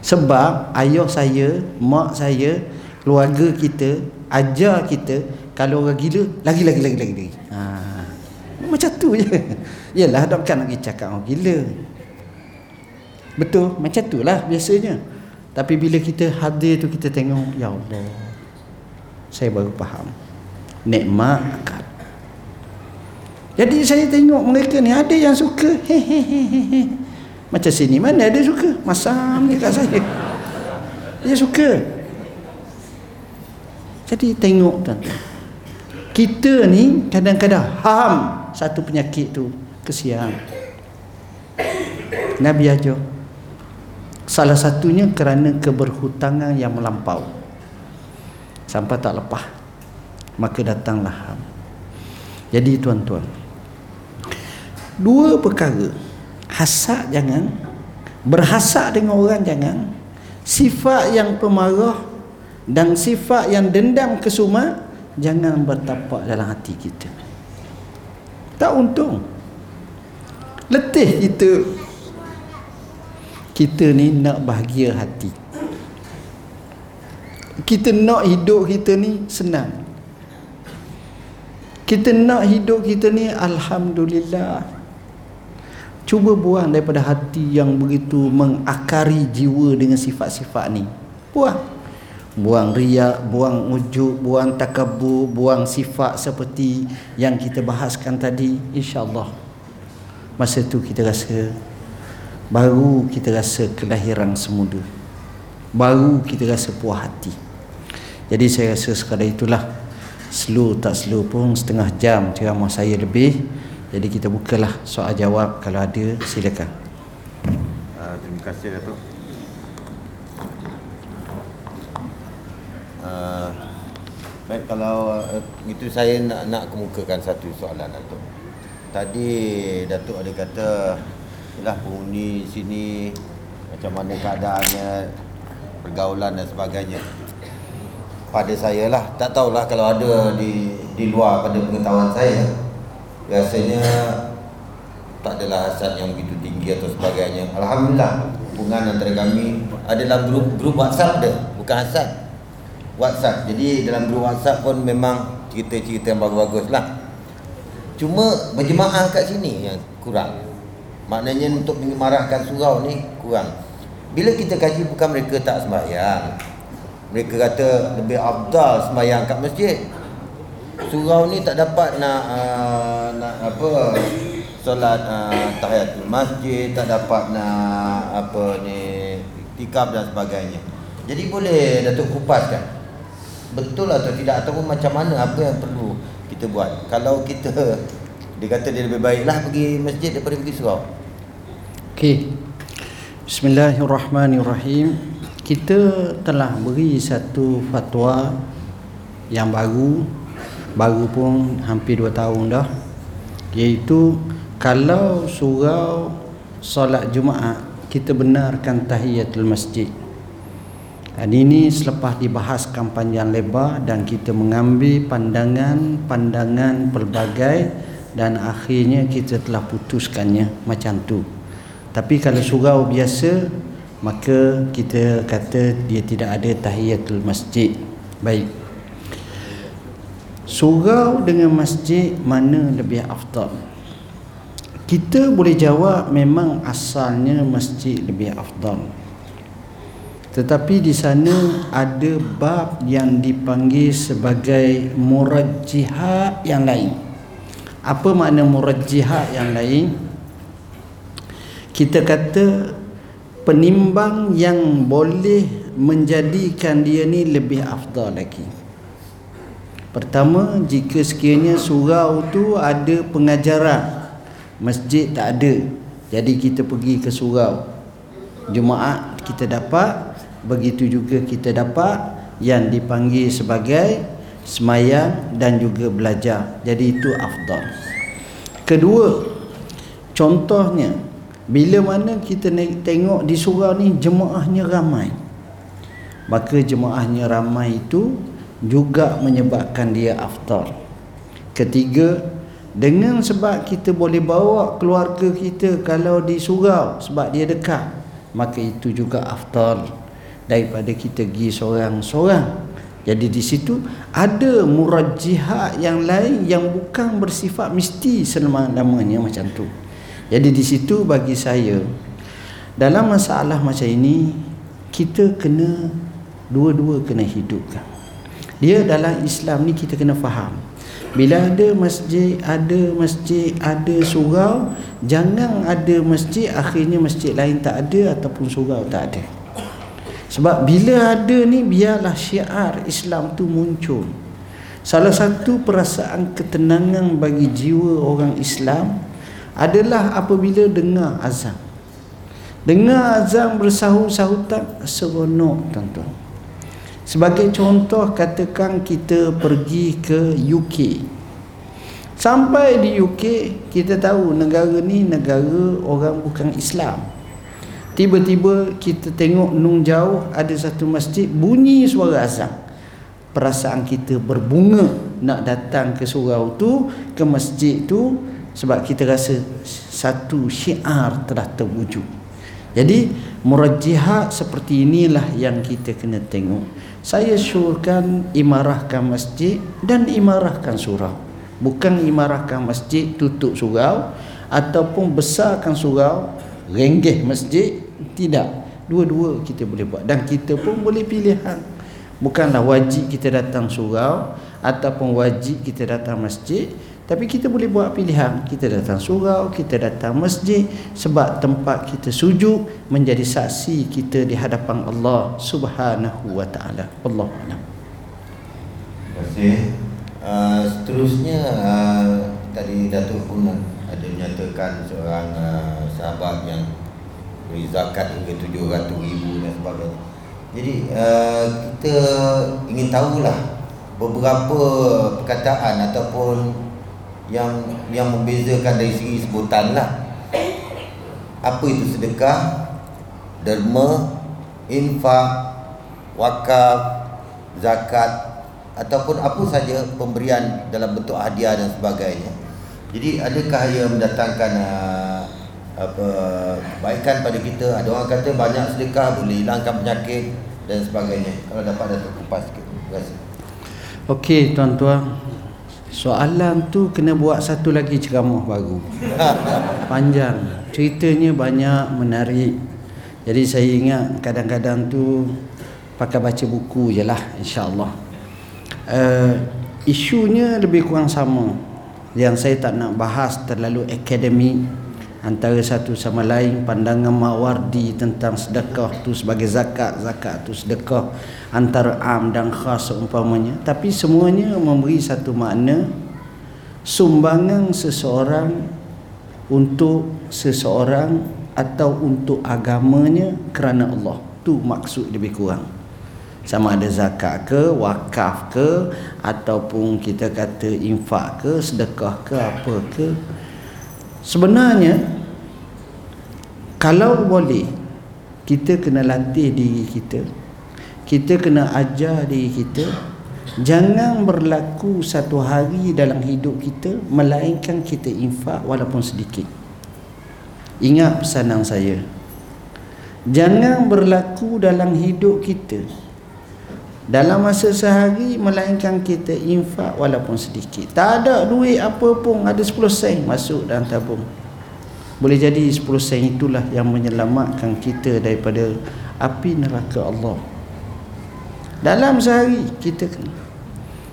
Sebab ayah saya, mak saya, keluarga kita ajar kita kalau orang gila lagi lagi lagi lagi. Ha. Macam tu je. Yalah dak kan nak cakap orang gila. Betul, macam tu lah biasanya. Tapi bila kita hadir tu kita tengok, ya Allah. Saya baru faham. Nikmat akal. Jadi saya tengok mereka ni ada yang suka hehehe. Macam sini mana ada suka masam dekat saya. Dia suka. Jadi tengok tuan Kita ni kadang-kadang ham satu penyakit tu kesian. Nabi aja. Salah satunya kerana keberhutangan yang melampau. Sampai tak lepas. Maka datanglah ham. Jadi tuan-tuan, dua perkara hasad jangan berhasad dengan orang jangan sifat yang pemarah dan sifat yang dendam kesuma jangan bertapak dalam hati kita tak untung letih kita kita ni nak bahagia hati kita nak hidup kita ni senang kita nak hidup kita ni Alhamdulillah Cuba buang daripada hati yang begitu mengakari jiwa dengan sifat-sifat ni. Buang. Buang riak, buang ujuk, buang takabur, buang sifat seperti yang kita bahaskan tadi. InsyaAllah. Masa tu kita rasa, baru kita rasa kelahiran semula. Baru kita rasa puas hati. Jadi saya rasa sekadar itulah. Slow tak slow pun setengah jam ceramah saya lebih. Jadi kita bukalah soal jawab kalau ada silakan. Uh, terima kasih Datuk. Uh, Baik kalau uh, itu saya nak nak kemukakan satu soalan Datuk. Tadi Datuk ada kata ialah penghuni sini macam mana keadaannya pergaulan dan sebagainya. Pada saya lah tak tahulah kalau ada di di luar pada pengetahuan saya biasanya tak adalah hasad yang begitu tinggi atau sebagainya. Alhamdulillah hubungan antara kami ada dalam grup grup WhatsApp dia, bukan hasad. WhatsApp. Jadi dalam grup WhatsApp pun memang cerita-cerita yang bagus-bagus lah. Cuma berjemaah kat sini yang kurang. Maknanya untuk mengemarahkan surau ni kurang. Bila kita kaji bukan mereka tak sembahyang. Mereka kata lebih afdal sembahyang kat masjid. Surau ni tak dapat nak uh, nak apa solat uh, tahiyatul masjid tak dapat nak apa ni tikaf dan sebagainya. Jadi boleh Datuk kupaskan betul atau tidak ataupun macam mana apa yang perlu kita buat. Kalau kita dia kata dia lebih baiklah pergi masjid daripada pergi surau. Okey. Bismillahirrahmanirrahim. Kita telah beri satu fatwa yang baru baru pun hampir 2 tahun dah iaitu kalau surau solat Jumaat kita benarkan tahiyatul masjid dan ini selepas dibahaskan panjang lebar dan kita mengambil pandangan-pandangan pelbagai dan akhirnya kita telah putuskannya macam tu. Tapi kalau surau biasa maka kita kata dia tidak ada tahiyatul masjid. Baik. Surau dengan masjid mana lebih afdal? Kita boleh jawab memang asalnya masjid lebih afdal tetapi di sana ada bab yang dipanggil sebagai murajjihat yang lain. Apa makna murajjihat yang lain? Kita kata penimbang yang boleh menjadikan dia ni lebih afdal lagi. Pertama jika sekiranya surau tu ada pengajaran Masjid tak ada Jadi kita pergi ke surau. Jumaat kita dapat Begitu juga kita dapat Yang dipanggil sebagai Semayang dan juga belajar. Jadi itu afdal. Kedua Contohnya Bila mana kita tengok di surau ni Jemaahnya ramai. Maka jemaahnya ramai itu Juga menyebabkan dia afdal. Ketiga dengan sebab kita boleh bawa keluarga kita kalau di surau sebab dia dekat maka itu juga afdal daripada kita pergi seorang-seorang. Jadi di situ ada murajjihat yang lain yang bukan bersifat mesti selama-lamanya macam tu. Jadi di situ bagi saya dalam masalah macam ini kita kena dua-dua kena hidupkan. Dia dalam Islam ni kita kena faham. Bila ada masjid, ada masjid, ada surau, jangan ada masjid akhirnya masjid lain tak ada ataupun surau tak ada. Sebab bila ada ni biarlah syiar Islam tu muncul. Salah satu perasaan ketenangan bagi jiwa orang Islam adalah apabila dengar azan. Dengar azan bersahut-sahutan seronok tuan-tuan. Sebagai contoh katakan kita pergi ke UK. Sampai di UK kita tahu negara ni negara orang bukan Islam. Tiba-tiba kita tengok nung jauh ada satu masjid bunyi suara azan. Perasaan kita berbunga nak datang ke surau tu, ke masjid tu sebab kita rasa satu syiar telah terwujud. Jadi murajjihat seperti inilah yang kita kena tengok saya syurkan imarahkan masjid dan imarahkan surau bukan imarahkan masjid tutup surau ataupun besarkan surau renggeh masjid? Tidak. Dua-dua kita boleh buat. Dan kita pun boleh pilihan bukanlah wajib kita datang surau ataupun wajib kita datang masjid. Tapi kita boleh buat pilihan. Kita datang surau Kita datang masjid Sebab tempat kita sujud Menjadi saksi kita di hadapan Allah Subhanahu wa ta'ala. Allah Terima kasih. Uh, Seterusnya uh, Tadi Datuk pun ada menyatakan Seorang uh, sahabat yang Beri zakat hingga tujuh ratus ribu dan sebagainya. Jadi uh, kita ingin tahulah beberapa perkataan ataupun yang yang membezakan dari segi sebutan lah. Apa itu sedekah derma infak wakaf zakat ataupun apa saja pemberian dalam bentuk hadiah dan sebagainya jadi adakah ia mendatangkan uh, apa kebaikan pada kita? Ada orang kata banyak sedekah boleh hilangkan penyakit dan sebagainya. Kalau dapat datuk kupas sikit. Terima kasih. Okey tuan-tuan. Soalan tu kena buat satu lagi ceramah baru. [laughs] Panjang. Ceritanya banyak menarik. Jadi saya ingat kadang-kadang tu Pakai baca buku je lah InsyaAllah. Uh, Isunya lebih kurang sama Yang saya tak nak bahas terlalu akademik antara satu sama lain pandangan Mawardi tentang sedekah tu sebagai zakat. Zakat tu sedekah antara am dan khas umpamanya tapi semuanya memberi satu makna sumbangan seseorang untuk seseorang atau untuk agamanya kerana Allah. Tu maksud lebih kurang sama ada zakat ke wakaf ke ataupun kita kata infak ke sedekah ke apa ke Sebenarnya kalau boleh kita kena latih diri kita. Kita kena ajar diri kita jangan berlaku satu hari dalam hidup kita melainkan kita infak walaupun sedikit. Ingat pesanan saya. Jangan berlaku dalam hidup kita dalam masa sehari melainkan kita infak walaupun sedikit. Tak ada duit apa pun ada 10 sen masuk dalam tabung. Boleh jadi 10 sen itulah yang menyelamatkan kita daripada api neraka Allah. Dalam sehari kita kena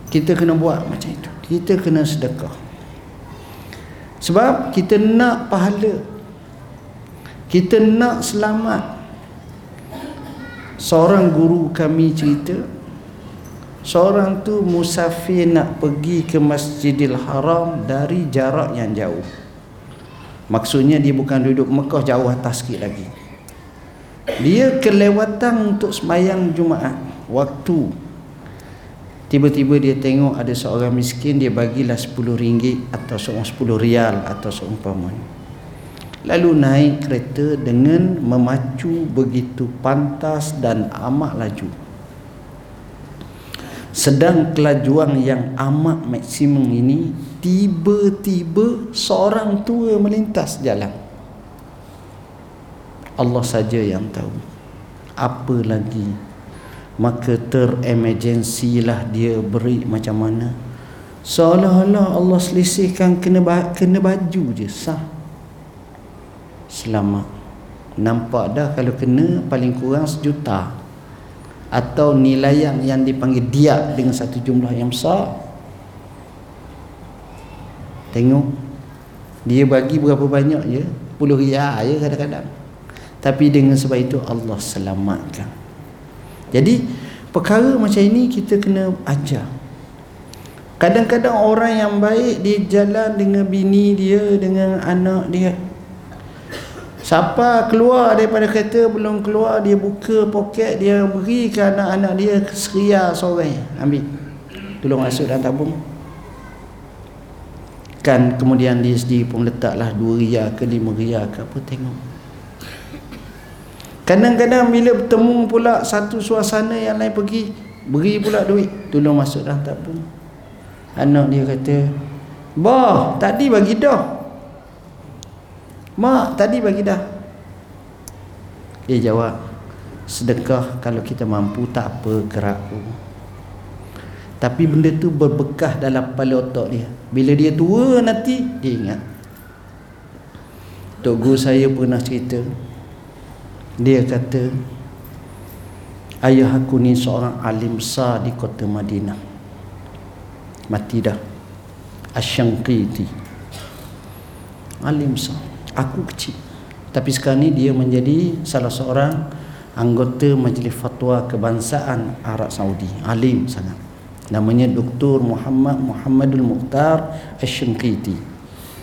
kita kena buat macam itu. Kita kena sedekah. Sebab kita nak pahala. Kita nak selamat. Seorang guru kami cerita Seorang tu musafir nak pergi ke Masjidil Haram dari jarak yang jauh. Maksudnya dia bukan duduk Mekah jauh atas sikit lagi. Dia kelewatan untuk semayang Jumaat. Waktu tiba-tiba dia tengok ada seorang miskin dia bagilah 10 ringgit atau 10 rial atau seumpamanya. Lalu naik kereta dengan memacu begitu pantas dan amat laju sedang kelajuan yang amat maksimum ini tiba-tiba seorang tua melintas jalan. Allah saja yang tahu apa lagi. Maka teremergensilah dia beri macam mana. Seolah-olah Allah selisihkan kena kena baju je sah. Selamat. Nampak dah kalau kena paling kurang sejuta atau nilai yang yang dipanggil dia dengan satu jumlah yang besar. Tengok dia bagi berapa banyak je puluh riyal je kadang-kadang. Tapi dengan sebab itu Allah selamatkan. Jadi perkara macam ini kita kena ajar. Kadang-kadang orang yang baik dia jalan dengan bini dia dengan anak dia Siapa keluar daripada kereta belum keluar dia buka poket dia beri ke anak-anak dia seria seorang ambil. Tolong masuk dalam tabung. Kan kemudian dia sendiri pun letaklah 2 riyal ke 5 riyal ke apa tengok. Kadang-kadang bila bertemu pula satu suasana yang lain pergi beri pula duit tolong masuk dalam tabung. Anak dia kata, "Bah, tadi bagi dah." Mak tadi bagi dah. Dia jawab. Sedekah kalau kita mampu tak apa gerak pun Tapi benda tu berbekas dalam kepala otak dia. Bila dia tua nanti Dia ingat. Tok Guru saya pernah cerita. Dia kata Ayah aku ni seorang alim besar di kota Madinah. Mati dah. Asyangkiti. Alim besar aku kecil. Tapi sekarang ni dia menjadi salah seorang anggota majlis fatwa kebangsaan Arab Saudi. Alim sangat. Namanya Dr. Muhammad Muhammadul Mukhtar Ash-Shinqiti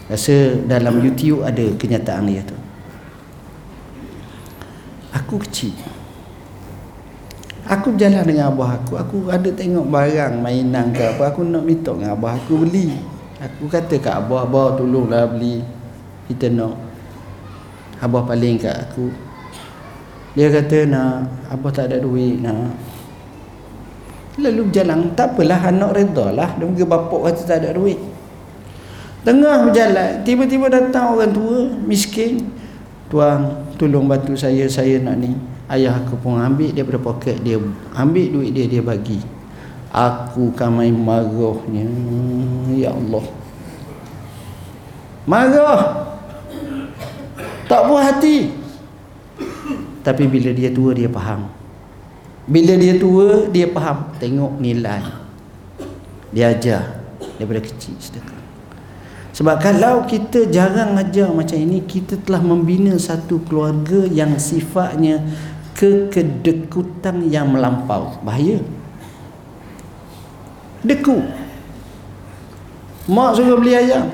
rasa dalam YouTube ada kenyataan dia tu. Aku kecil. Aku jalan dengan abah aku. Aku ada tengok barang mainan ke apa Aku nak minta dengan abah aku beli. Aku kata kat abah Abah tolonglah beli. Kita nak Abah paling kat aku. Dia kata nak Abah tak ada duit nak. Lalu berjalan. Tak apalah anak reda lah. Dia pergi bapak kata tak ada duit. Tengah berjalan. Tiba-tiba datang orang tua Miskin. Tuan tolong bantu saya. Saya nak ni. Ayah aku pun ambil daripada poket. Dia ambil duit dia dia bagi. Aku kan main marahnya. Ya Allah. Marah tak puas hati. Tapi bila dia tua dia faham. Bila dia tua dia faham. Tengok nilai. Dia ajar daripada kecil sedekah sebab kalau kita jarang ajar macam ini kita telah membina satu keluarga yang sifatnya kekedekutan yang melampau. Bahaya. Deku. Mak suruh beli ayam.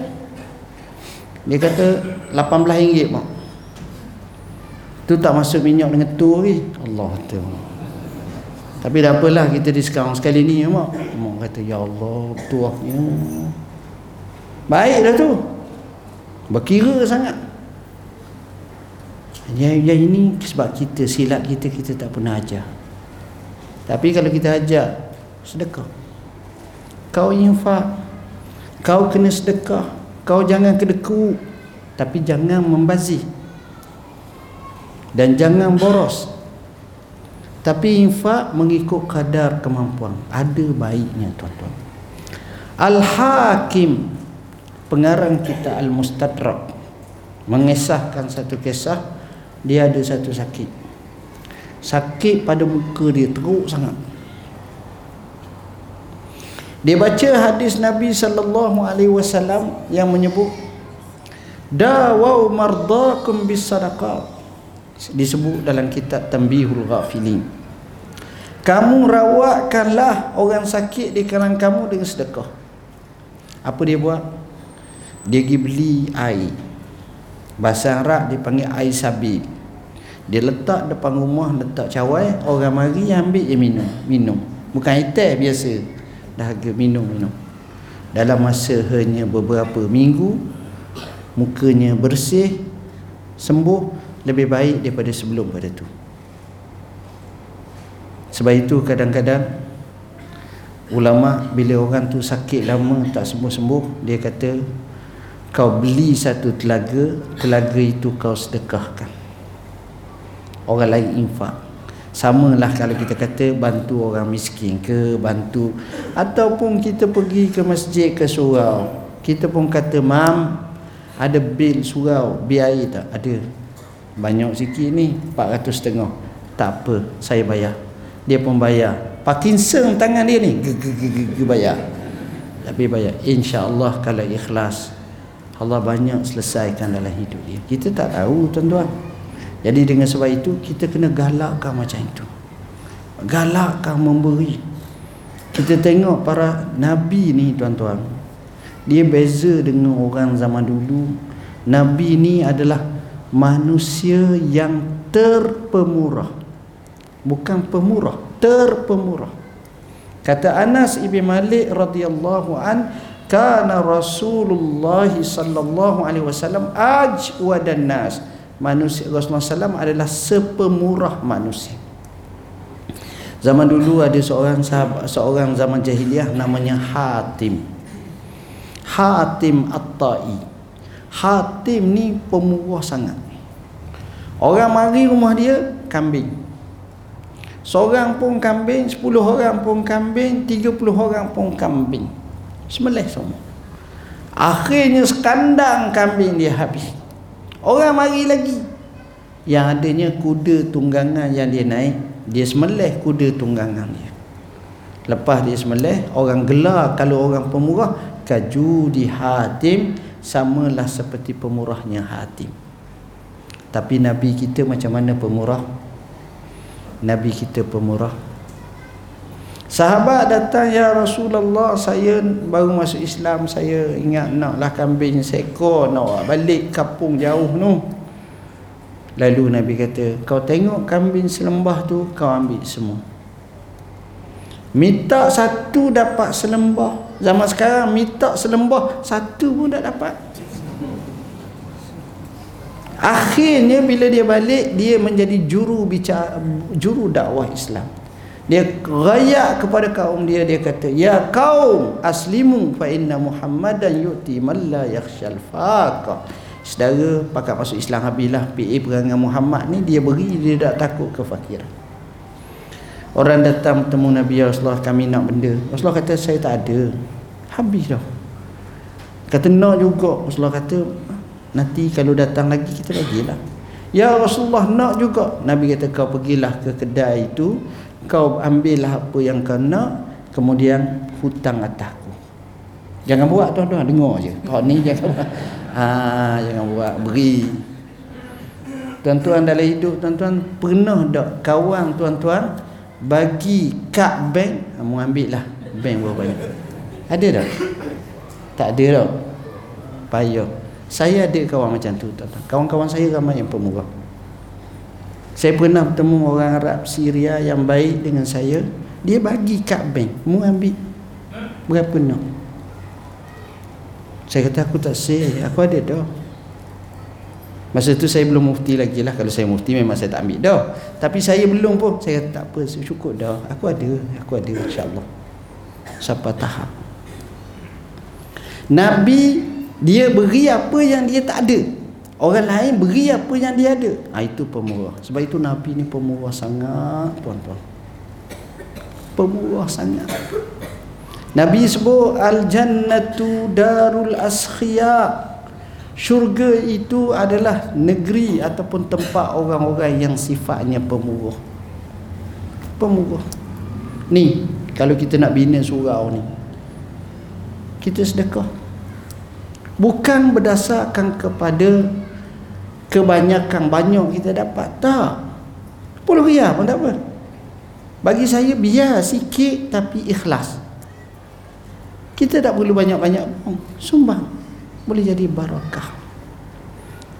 Dia kata RM18 mak tu tak masuk minyak dengan tu lagi Allah tu tapi dah apalah kita diskaun sekali ni ya mak mak kata ya Allah tuahnya baik dah tu berkira sangat yang, yang ini sebab kita silap kita kita tak pernah ajar. Tapi kalau kita ajar sedekah. Kau infak. Kau kena sedekah. Kau jangan kedeku. Tapi jangan membazir. Dan jangan boros. Tapi infak mengikut kadar kemampuan. Ada baiknya tuan-tuan. Al-Hakim pengarang kita Al-Mustadrak mengesahkan satu kisah dia ada satu sakit sakit pada muka dia teruk sangat dia baca hadis Nabi sallallahu alaihi wasallam yang menyebut dawau mardakum bis sadaqah disebut dalam kitab Tanbihul Ghafilin kamu rawatkanlah orang sakit di kalangan kamu dengan sedekah apa dia buat dia pergi beli air Bahasa Arab dipanggil air sabil. Dia letak depan rumah, letak cawai, orang mari ambil dia minum. Minum. Bukan hitam biasa. Dahaga minum, minum. Dalam masa hanya beberapa minggu, mukanya bersih, sembuh, lebih baik daripada sebelum pada tu. Sebab itu kadang-kadang ulama bila orang tu sakit lama tak sembuh-sembuh, dia kata kau beli satu telaga telaga itu kau sedekahkan. Orang lain infak. Samalah kalau kita kata bantu orang miskin ke bantu ataupun kita pergi ke masjid ke surau. Kita pun kata mam ada bil surau biaya tak? Ada banyak sikit ni 400 setengah tak apa saya bayar. Dia pun bayar. Parkinson tangan dia ni bayar. Tapi bayar. insya-Allah kalau ikhlas Allah banyak selesaikan dalam hidup dia. Kita tak tahu tuan-tuan. Jadi dengan sebab itu kita kena galakkan macam itu. Galakkan memberi. Kita tengok para nabi ni tuan-tuan. Dia beza dengan orang zaman dulu. Nabi ni adalah manusia yang terpemurah. Bukan pemurah terpemurah. Kata Anas ibn Malik radhiyallahu an kana Rasulullah sallallahu alaihi wasallam ajwadan nas. Manusia Rasulullah sallam adalah sepemurah manusia. Zaman dulu ada seorang sahabat seorang zaman jahiliah namanya Hatim. Hatim At-Tai Hatim ni pemurah sangat orang mari rumah dia kambing seorang pun kambing 10 orang pun kambing 30 orang pun kambing Semelih semua. Akhirnya sekandang kambing dia habis. Orang mari lagi. Yang adanya kuda tunggangan yang dia naik, dia semelih kuda tunggangan dia. Lepas dia semelih, orang gelar kalau orang pemurah, kaju di hatim, samalah seperti pemurahnya hatim. Tapi Nabi kita macam mana pemurah? Nabi kita pemurah Sahabat datang ya Rasulullah saya baru masuk Islam saya ingat naklah kambing seekor nak balik kampung jauh tu. Lalu Nabi kata kau tengok kambing selembah tu kau ambil semua. minta satu dapat selembah zaman sekarang minta selembah satu pun tak dapat. Akhirnya bila dia balik dia menjadi juru bicara juru dakwah Islam. Dia rayak kepada kaum dia dia kata ya kaum aslimu fa inna muhammadan yu'ti man la yakhshal faqa. Saudara pakat masuk Islam habislah PA perangan Muhammad ni dia beri dia tak takut kefakiran Orang datang bertemu Nabi ya Rasulullah kami nak benda. Rasulullah kata saya tak ada. Habis dah. Kata nak juga. Rasulullah kata nanti kalau datang lagi kita bagilah. Ya Rasulullah nak juga. Nabi kata kau pergilah ke kedai itu. Kau ambillah apa yang kau nak. Kemudian hutang atasku. Jangan buat tuan-tuan. Dengar je. Kau ni [laughs] jangan buat. Ha, jangan buat. Beri. Tuan-tuan dalam hidup tuan-tuan pernah tak kawan tuan-tuan bagi kad bank kamu ambil lah bank berapa banyak. Ada tak? Tak ada tak payah. Saya ada kawan macam tu kawan-kawan saya ramai yang pemurah. Saya pernah bertemu orang Arab Syria yang baik dengan saya. Dia bagi kad bank. Mu ambil. Berapa nak? Saya kata aku tak say aku ada dah Masa tu saya belum mufti lagi lah. Kalau saya mufti memang saya tak ambil dah. Tapi saya belum pun. Saya kata tak apa cukup dah. Aku ada Aku ada insyaAllah. Sampai tahap. Nabi Dia beri apa yang dia tak ada. Orang lain beri apa yang dia ada. Ha, Itu pemurah. Sebab itu Nabi ni pemurah sangat Tuan-tuan Pemurah sangat. Nabi sebut Al-Jannatu Darul Askhiyah syurga itu adalah negeri ataupun tempat orang-orang yang sifatnya pemurah pemurah ni kalau kita nak bina surau ni kita sedekah. Bukan berdasarkan kepada kebanyakan banyak kita dapat. Tak. Puluh riyal pun tak apa. Bagi saya biar sikit tapi ikhlas. Kita tak perlu banyak-banyak pun. Sumbang boleh jadi barakah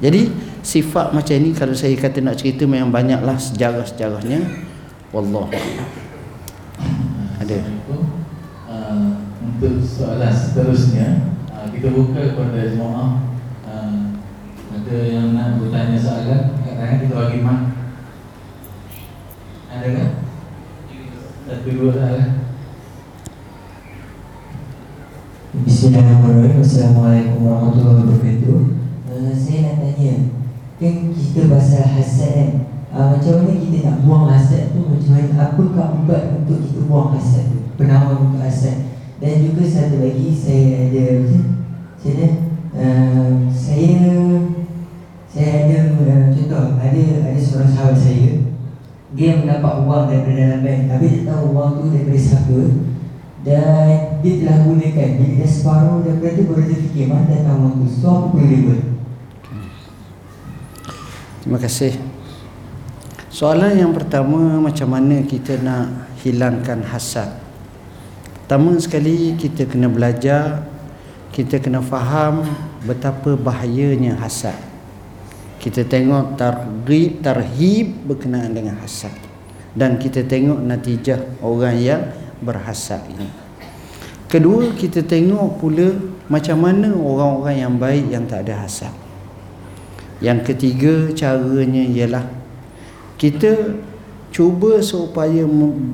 jadi sifat macam ni kalau saya kata nak cerita memang banyaklah sejarah-sejarahnya. Wallah ada? Uh, untuk soalan seterusnya uh, kita buka kepada jemaah. Uh, ada yang nak bertanya soalan? Kadang-kadang kita bagi mak ada kan satu dua soalan Bismillahirrahmanirrahim. Assalamualaikum warahmatullahi wabarakatuh. Uh, Saya nak tanya Kan kita pasal hasad kan? Uh, Macam mana kita nak buang hasad tu? Macam mana Apakah ubat untuk kita buang hasad tu? Penawan untuk hasad. Dan juga satu lagi Saya ada Macam uh, Saya Saya ada uh, Contoh Ada ada seorang sahabat saya. Dia mendapat wang daripada dalam bank Tapi dia tahu wang tu daripada siapa. Dan dia telah gunakan bila dah separuh daripada tu baru dia fikir mana datang waktu so perlu dia buat terima kasih. Soalan yang pertama macam mana kita nak hilangkan hasad? Pertama sekali kita kena belajar kita kena faham betapa bahayanya hasad. Kita tengok targhib tarhib berkenaan dengan hasad. Dan kita tengok natijah orang yang berhasad ini. Kedua kita tengok pula macam mana orang-orang yang baik yang tak ada hasad. Yang ketiga caranya ialah kita cuba supaya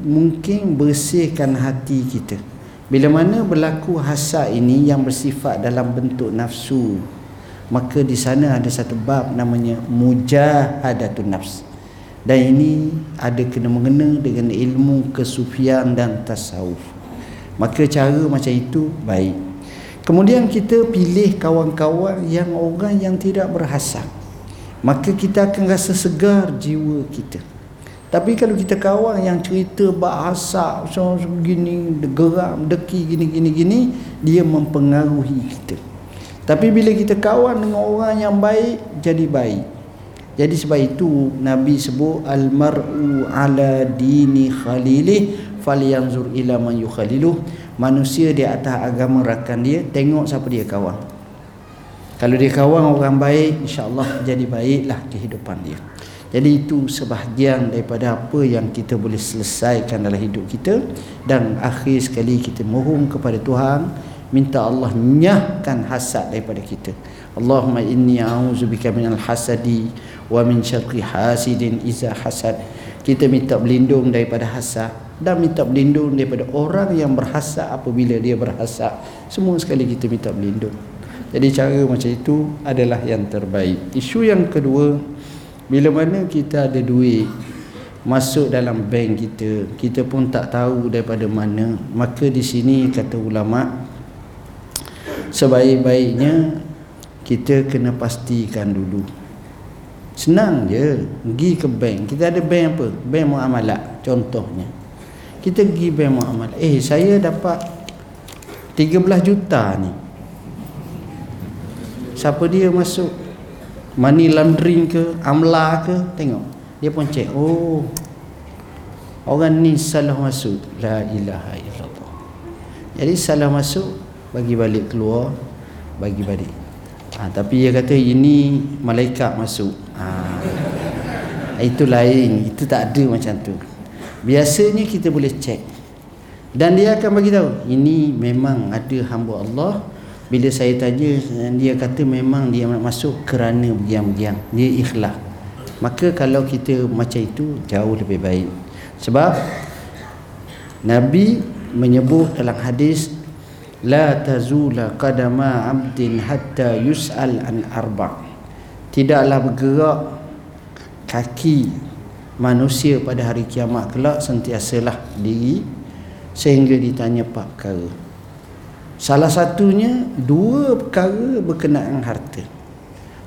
mungkin bersihkan hati kita. Bila mana berlaku hasad ini yang bersifat dalam bentuk nafsu, maka di sana ada satu bab namanya mujahadatun nafs dan ini ada kena mengena dengan ilmu kesufian dan tasawuf maka cara macam itu baik. Kemudian kita pilih kawan-kawan yang orang yang tidak berhasad maka kita akan rasa segar jiwa kita. Tapi kalau kita kawan yang cerita bahasa so gini geram deki gini gini gini dia mempengaruhi kita. Tapi bila kita kawan dengan orang yang baik jadi baik. Jadi sebab itu Nabi sebut al-mar'u ala dini khalilih falyanzur ila man yukhaliluh. Manusia di atas agama rakan dia, tengok siapa dia kawan. Kalau dia kawan orang baik, insya-Allah jadi baiklah kehidupan dia. jadi itu sebahagian daripada apa yang kita boleh selesaikan dalam hidup kita dan akhir sekali kita mohon kepada Tuhan minta Allah nyahkan hasad daripada kita Allahumma inni a'udzubika minal hasadi wa min syarri hasidin iza hasad kita minta berlindung daripada hasad dan minta berlindung daripada orang yang berhasad apabila dia berhasad semua sekali kita minta berlindung jadi cara macam itu adalah yang terbaik isu yang kedua bila mana kita ada duit masuk dalam bank kita, kita pun tak tahu daripada mana. Maka di sini kata ulama sebaik-baiknya kita kena pastikan dulu. Senang je pergi ke bank. Kita ada bank apa? Bank muamalat contohnya. Kita pergi bank muamalat. Eh saya dapat 13 juta ni. Siapa dia masuk? money laundering ke? Amla ke? Tengok. Dia pun cek oh. Orang ni salah masuk. La ilaha illallah. Jadi salah masuk bagi balik keluar bagi balik. Ha, tapi dia kata ini malaikat masuk. Ha, itu lain. Itu tak ada macam tu biasanya kita boleh cek dan dia akan bagi tahu ini memang ada hamba Allah. Bila saya tanya dia kata memang dia nak masuk kerana diam-diam. Dia ikhlas. Maka kalau kita macam itu jauh lebih baik. Sebab Nabi menyebut dalam hadis la tazula qadama 'abdin hatta yus'al an arba. Tidaklah bergerak kaki manusia pada hari kiamat kelak sentiasalah diri sehingga ditanya empat perkara Salah satunya dua perkara berkenaan harta.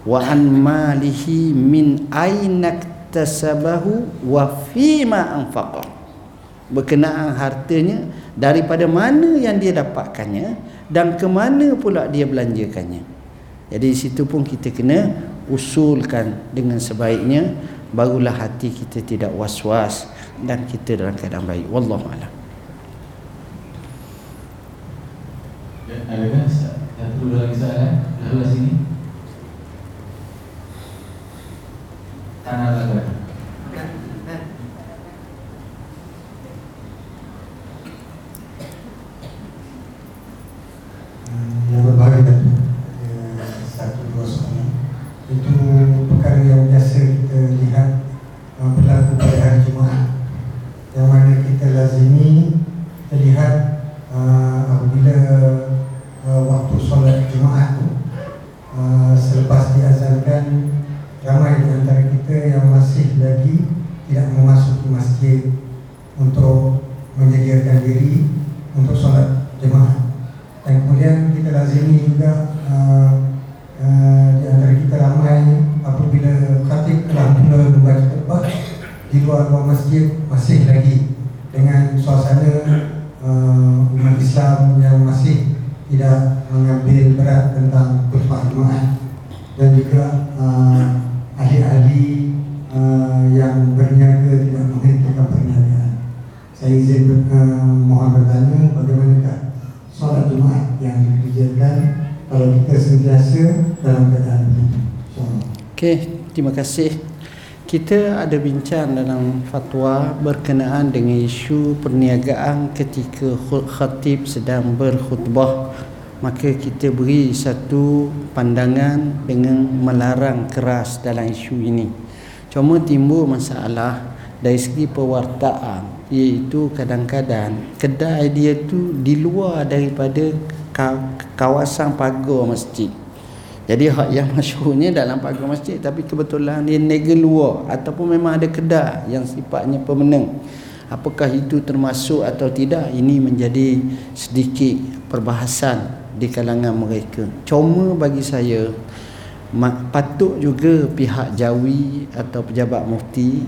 Wa an malihi min ainak tasabahu wa fima anfaqa. Berkenaan hartanya daripada mana yang dia dapatkannya dan ke mana pula dia belanjakannya. Jadi di situ pun kita kena usulkan dengan sebaiknya barulah hati kita tidak was-was dan kita dalam keadaan baik. Wallahu a'lam. Adakah satu dua lagi soalan? Lalu sini. Tanah lagu. yang berbahagia eh, satu dua soalan itu perkara yang biasa kita lihat uh, berlaku pada hari Jumaat. Yang mana kita lazimi kita lihat uh, apabila uh, waktu solat Jumaat tu uh, selepas diazankan ramai di antara kita yang masih lagi tidak memasuki masjid untuk menyediakan diri terima kasih. Kita ada bincang dalam fatwa berkenaan dengan isu perniagaan ketika khatib sedang berkhutbah. Maka kita beri satu pandangan dengan melarang keras dalam isu ini. Cuma timbul masalah dari segi pewartaan iaitu kadang-kadang kedai dia tu di luar daripada kawasan pagar masjid. Jadi hak yang [laughs] masyhurnya dalam pagar masjid tapi kebetulan dia negeri luar ataupun memang ada kedai yang sifatnya pemenang. Apakah itu termasuk atau tidak ini menjadi sedikit perbahasan di kalangan mereka. Cuma bagi saya patut juga pihak Jawi atau pejabat mufti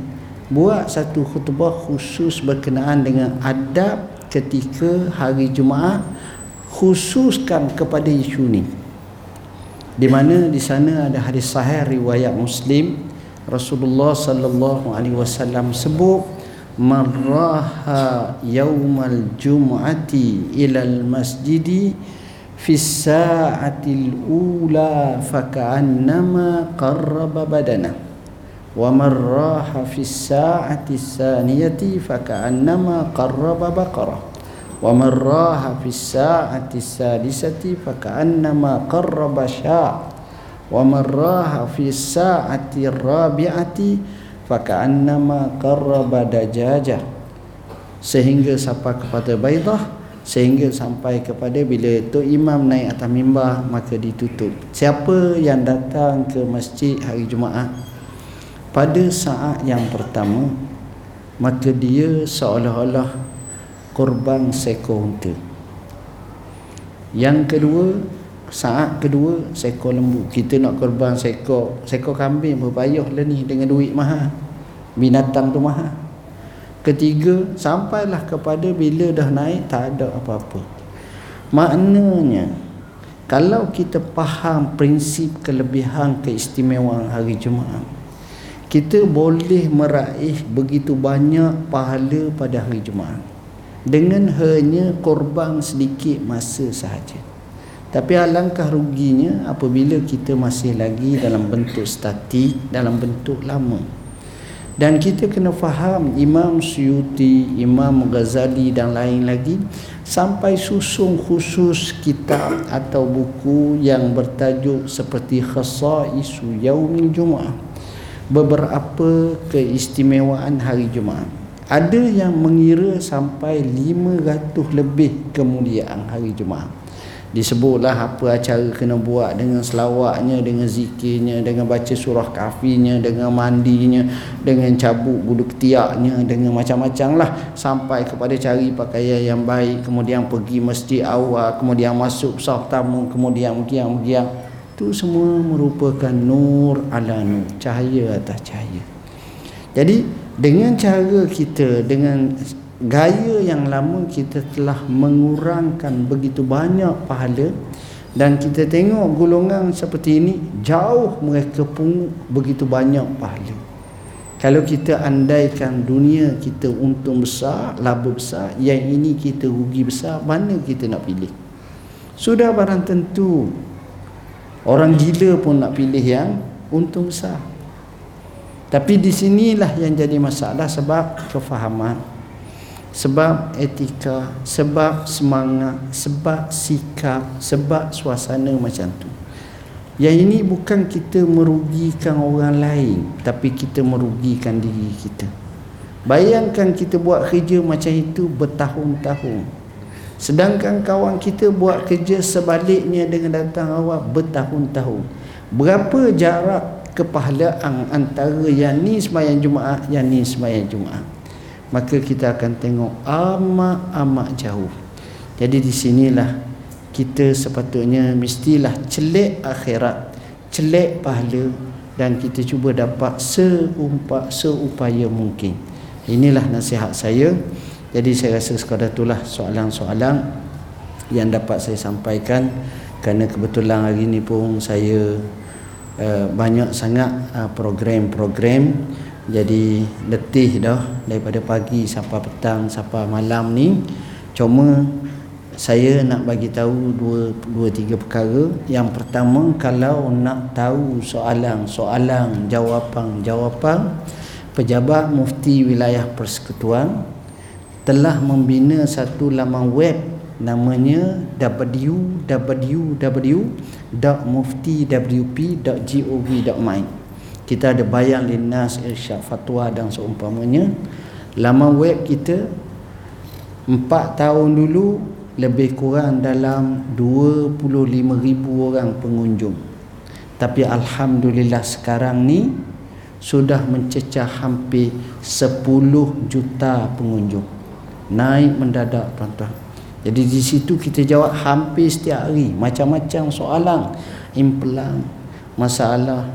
buat satu khutbah khusus berkenaan dengan adab ketika hari Jumaat khususkan kepada isu ni di mana di sana ada hadis sahih riwayat Muslim Rasulullah sallallahu alaihi wasallam sebut marraha yaumal jum'ati ilal masjidi fi sa'atil ula faka'annama qarraba badana. Wa man raha fi sa'ati tsaniyati fa ka'annama qarraba baqarah wa man raha fi sa'ati sadisati fa ka'annama qarraba sya' wa man raha sa'ati rabi'ati fa qarraba dajaja sehingga sampai kepada baidah sehingga sampai kepada bila tu imam naik atas mimbar maka ditutup. Siapa yang datang ke masjid hari Jumaat? Pada saat yang pertama maka dia seolah-olah korban seekor unta. Yang kedua saat kedua seekor lembu. Kita nak korban seekor seekor kambing berpayah lah ni dengan duit mahal binatang tu mahal Ketiga, sampailah kepada bila dah naik tak ada apa-apa. Maknanya, kalau kita faham prinsip kelebihan keistimewaan hari Jumaat, kita boleh meraih begitu banyak pahala pada hari Jumaat dengan hanya korban sedikit masa sahaja. Tapi alangkah ruginya apabila kita masih lagi dalam bentuk statik, dalam bentuk lama dan kita kena faham Imam Suyuti, Imam Ghazali dan lain lagi sampai susung khusus kitab atau buku yang bertajuk seperti Khasaisu Yaumil Jumaah beberapa keistimewaan hari Jumaat ada yang mengira sampai 500 lebih kemuliaan hari Jumaat. Disebutlah apa acara kena buat dengan selawatnya dengan zikirnya dengan baca surah kafinya dengan mandinya dengan cabut bulu ketiaknya dengan macam-macam lah. Sampai kepada cari pakaian yang baik kemudian pergi masjid awal kemudian masuk sah tamu kemudian mengiang-mengiang itu semua merupakan nur ala nur cahaya atas cahaya. Jadi dengan cara kita dengan gaya yang lama kita telah mengurangkan begitu banyak pahala. Dan kita tengok golongan seperti ini jauh mereka pun begitu banyak pahala. Kalau kita andaikan dunia kita untung besar laba besar yang ini kita rugi besar mana kita nak pilih? Sudah barang tentu. Orang gila pun nak pilih yang untung besar tapi di sinilah yang jadi masalah sebab kefahaman sebab etika, sebab semangat, sebab sikap, sebab suasana macam tu. Yang ini bukan kita merugikan orang lain, tapi kita merugikan diri kita. Bayangkan kita buat kerja macam itu bertahun-tahun. Sedangkan kawan kita buat kerja sebaliknya dengan datang awal bertahun-tahun. Berapa jarak kepahalaan antara yang ni semayang Jumaat, yang ni semayang Jumaat maka kita akan tengok amat-amat jauh. Jadi di sinilah kita sepatutnya mestilah celik akhirat, celik pahala dan kita cuba dapat seumpak seupaya mungkin. Inilah nasihat saya. Jadi saya rasa sekadar itulah soalan-soalan yang dapat saya sampaikan kerana kebetulan hari ini pun saya uh, banyak sangat program-program jadi letih dah daripada pagi sampai petang sampai malam ni. Cuma saya nak bagi tahu dua dua tiga perkara. Yang pertama kalau nak tahu soalan soalan jawapan jawapan pejabat mufti wilayah persekutuan telah membina satu laman web namanya www.muftiwp.gov.my kita ada bayan linnas irsyad fatwa dan seumpamanya. Laman web kita 4 tahun dulu lebih kurang dalam 25,000 orang pengunjung. Tapi Alhamdulillah sekarang ni sudah mencecah hampir 10 juta pengunjung. Naik mendadak tuan-tuan jadi di situ kita jawab hampir setiap hari macam-macam soalan implan masalah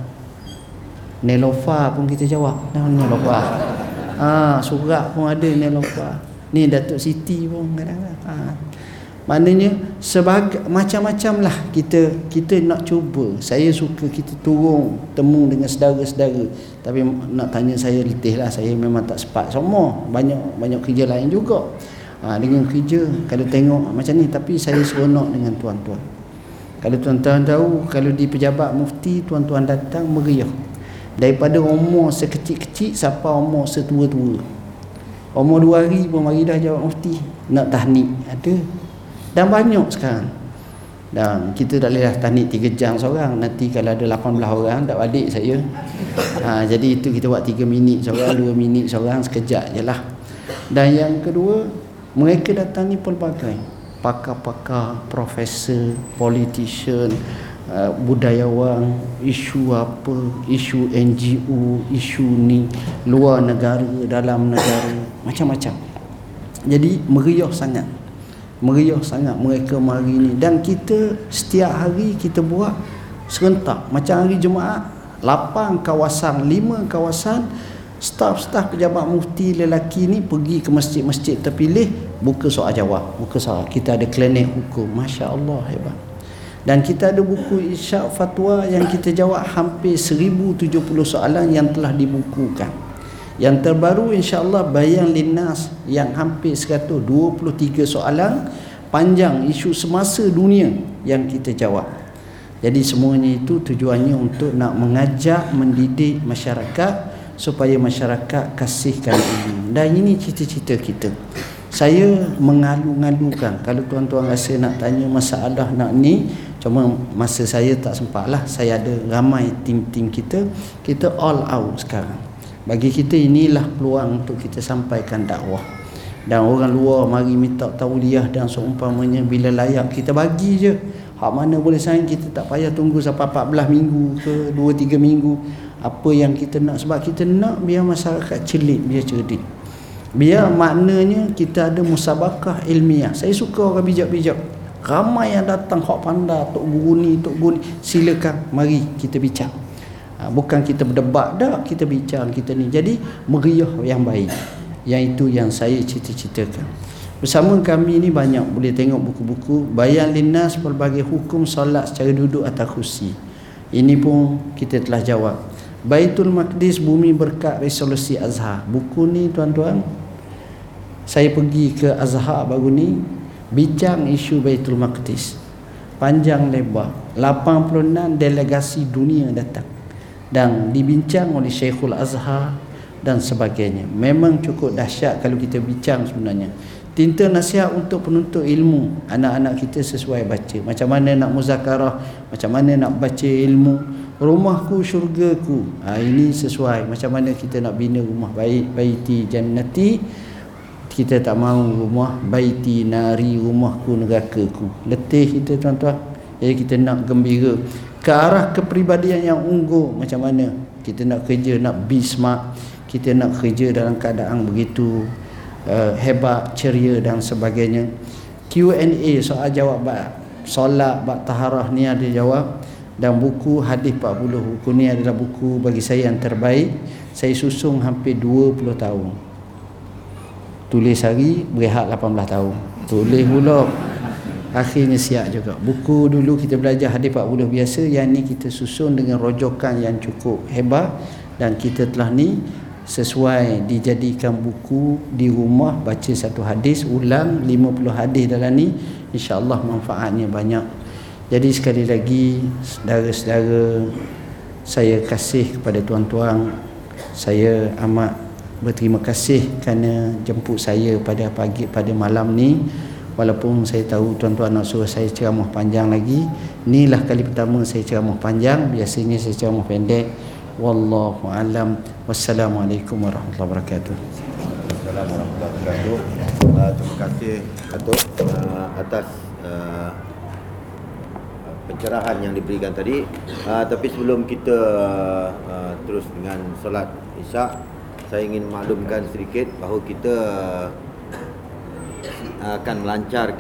Nelofa pun kita jawab Nelofa [laughs] ha, Surat pun ada Nelofa Ni Datuk Siti pun kadang-kadang ha. Maknanya sebagai macam-macam lah kita kita nak cuba. Saya suka kita turun temu dengan saudara-saudara. Tapi nak tanya saya letih lah. Saya memang tak sempat semua. Banyak banyak kerja lain juga. Ha, dengan kerja kalau tengok macam ni. Tapi saya seronok dengan tuan-tuan. Kalau tuan-tuan tahu kalau di pejabat mufti tuan-tuan datang meriah. Daripada umur sekecil-kecil sampai umur setua-tua. Umur dua hari pun mari dah jawab mufti nak tahnik ada. Dan banyak sekarang. Dan kita tak boleh dah tahnik 3 jam seorang. Nanti kalau ada 18 orang tak balik saya. Ha, jadi itu kita buat 3 minit seorang 2 minit seorang sekejap je lah. Dan yang kedua mereka datang ni pelbagai. Pakar-pakar profesor politician uh, budayawan isu apa isu NGO isu ni luar negara dalam negara macam-macam. Jadi meriah sangat. Meriah sangat mereka mari ni. Dan kita setiap hari kita buat serentak. Macam hari Jumaat 8 kawasan 5 kawasan staf-staf pejabat mufti lelaki ni pergi ke masjid-masjid terpilih buka soal jawab buka soal kita ada klinik hukum. Masya Allah hebat. Dan kita ada buku isyak fatwa yang kita jawab hampir 1070 soalan yang telah dibukukan. Yang terbaru insya-Allah Bayan Linnas yang hampir 123 soalan panjang isu semasa dunia yang kita jawab. Jadi semuanya itu tujuannya untuk nak mengajak mendidik masyarakat supaya masyarakat kasihkan ilmu. Dan ini cita-cita kita. Saya mengalu-ngalukan kalau tuan-tuan rasa nak tanya masalah nak ni cuma masa saya tak sempatlah saya ada ramai tim-tim kita. Kita all out sekarang. Bagi kita inilah peluang untuk kita sampaikan dakwah. Dan orang luar mari minta tauliah dan seumpamanya bila layak kita bagi je. Hak mana boleh sayang kita tak payah tunggu sampai 14 minggu ke 2 3 minggu apa yang kita nak? Sebab kita nak biar masyarakat celik biar cerdik. Biar maknanya kita ada musabakah ilmiah. Saya suka orang bijak-bijak. Ramai yang datang hak pandai tok guru ni tok guru ni. Silakan mari kita bincang. Ha, bukan kita berdebat dah kita bincang kita ni. Jadi meriah yang baik. Yang itu yang saya cita-citakan. Bersama kami ni banyak. Boleh tengok buku-buku. Bayan linnas pelbagai hukum solat secara duduk atas kursi. Ini pun kita telah jawab Baitul Maqdis bumi berkat resolusi Azhar buku ni tuan-tuan saya pergi ke Azhar baru ni bincang isu Baitul Maqdis panjang lebar 86 delegasi dunia datang dan dibincang oleh Syekhul Azhar dan sebagainya. Memang cukup dahsyat kalau kita bincang sebenarnya. Tinta nasihat untuk penuntut ilmu anak-anak kita sesuai baca. Macam mana nak muzakarah, macam mana nak baca ilmu. Rumahku syurgaku. Ha, ini sesuai macam mana kita nak bina rumah baik baiti jannati. Kita tak mahu rumah baiti nari rumahku nerakaku. Letih kita tuan-tuan. Jadi kita nak gembira ke arah kepribadian yang unggul macam mana kita nak kerja nak be smart kita nak kerja dalam keadaan begitu uh, hebat ceria dan sebagainya. Q&A soal jawab bab solat bab taharah ni ada jawab. Dan buku hadis 40 buku ni adalah buku bagi saya yang terbaik. Saya susung hampir 20 tahun. Tulis hari berehat 18 tahun. Tulis pula. Akhirnya siap juga. Buku dulu kita belajar hadis 40 biasa. Yang ni kita susun dengan rojokan yang cukup hebat. Dan kita telah ni sesuai dijadikan buku di rumah baca satu hadis ulang 50 hadis dalam ni insyaallah manfaatnya banyak. Jadi sekali lagi saudara-saudara saya kasih kepada tuan-tuan saya amat berterima kasih kerana jemput saya pada pagi pada malam ni. Walaupun saya tahu tuan-tuan nak suruh saya ceramah panjang lagi inilah kali pertama saya ceramah panjang. Biasanya saya ceramah pendek. Wallahu alam wassalamualaikum warahmatullahi wabarakatuh. Assalamualaikum warahmatullahi wabarakatuh. Uh, terima kasih Datuk uh, atas uh, pencerahan yang diberikan tadi. Uh, tapi sebelum kita terus dengan solat isyak saya ingin maklumkan sedikit bahawa kita akan melancarkan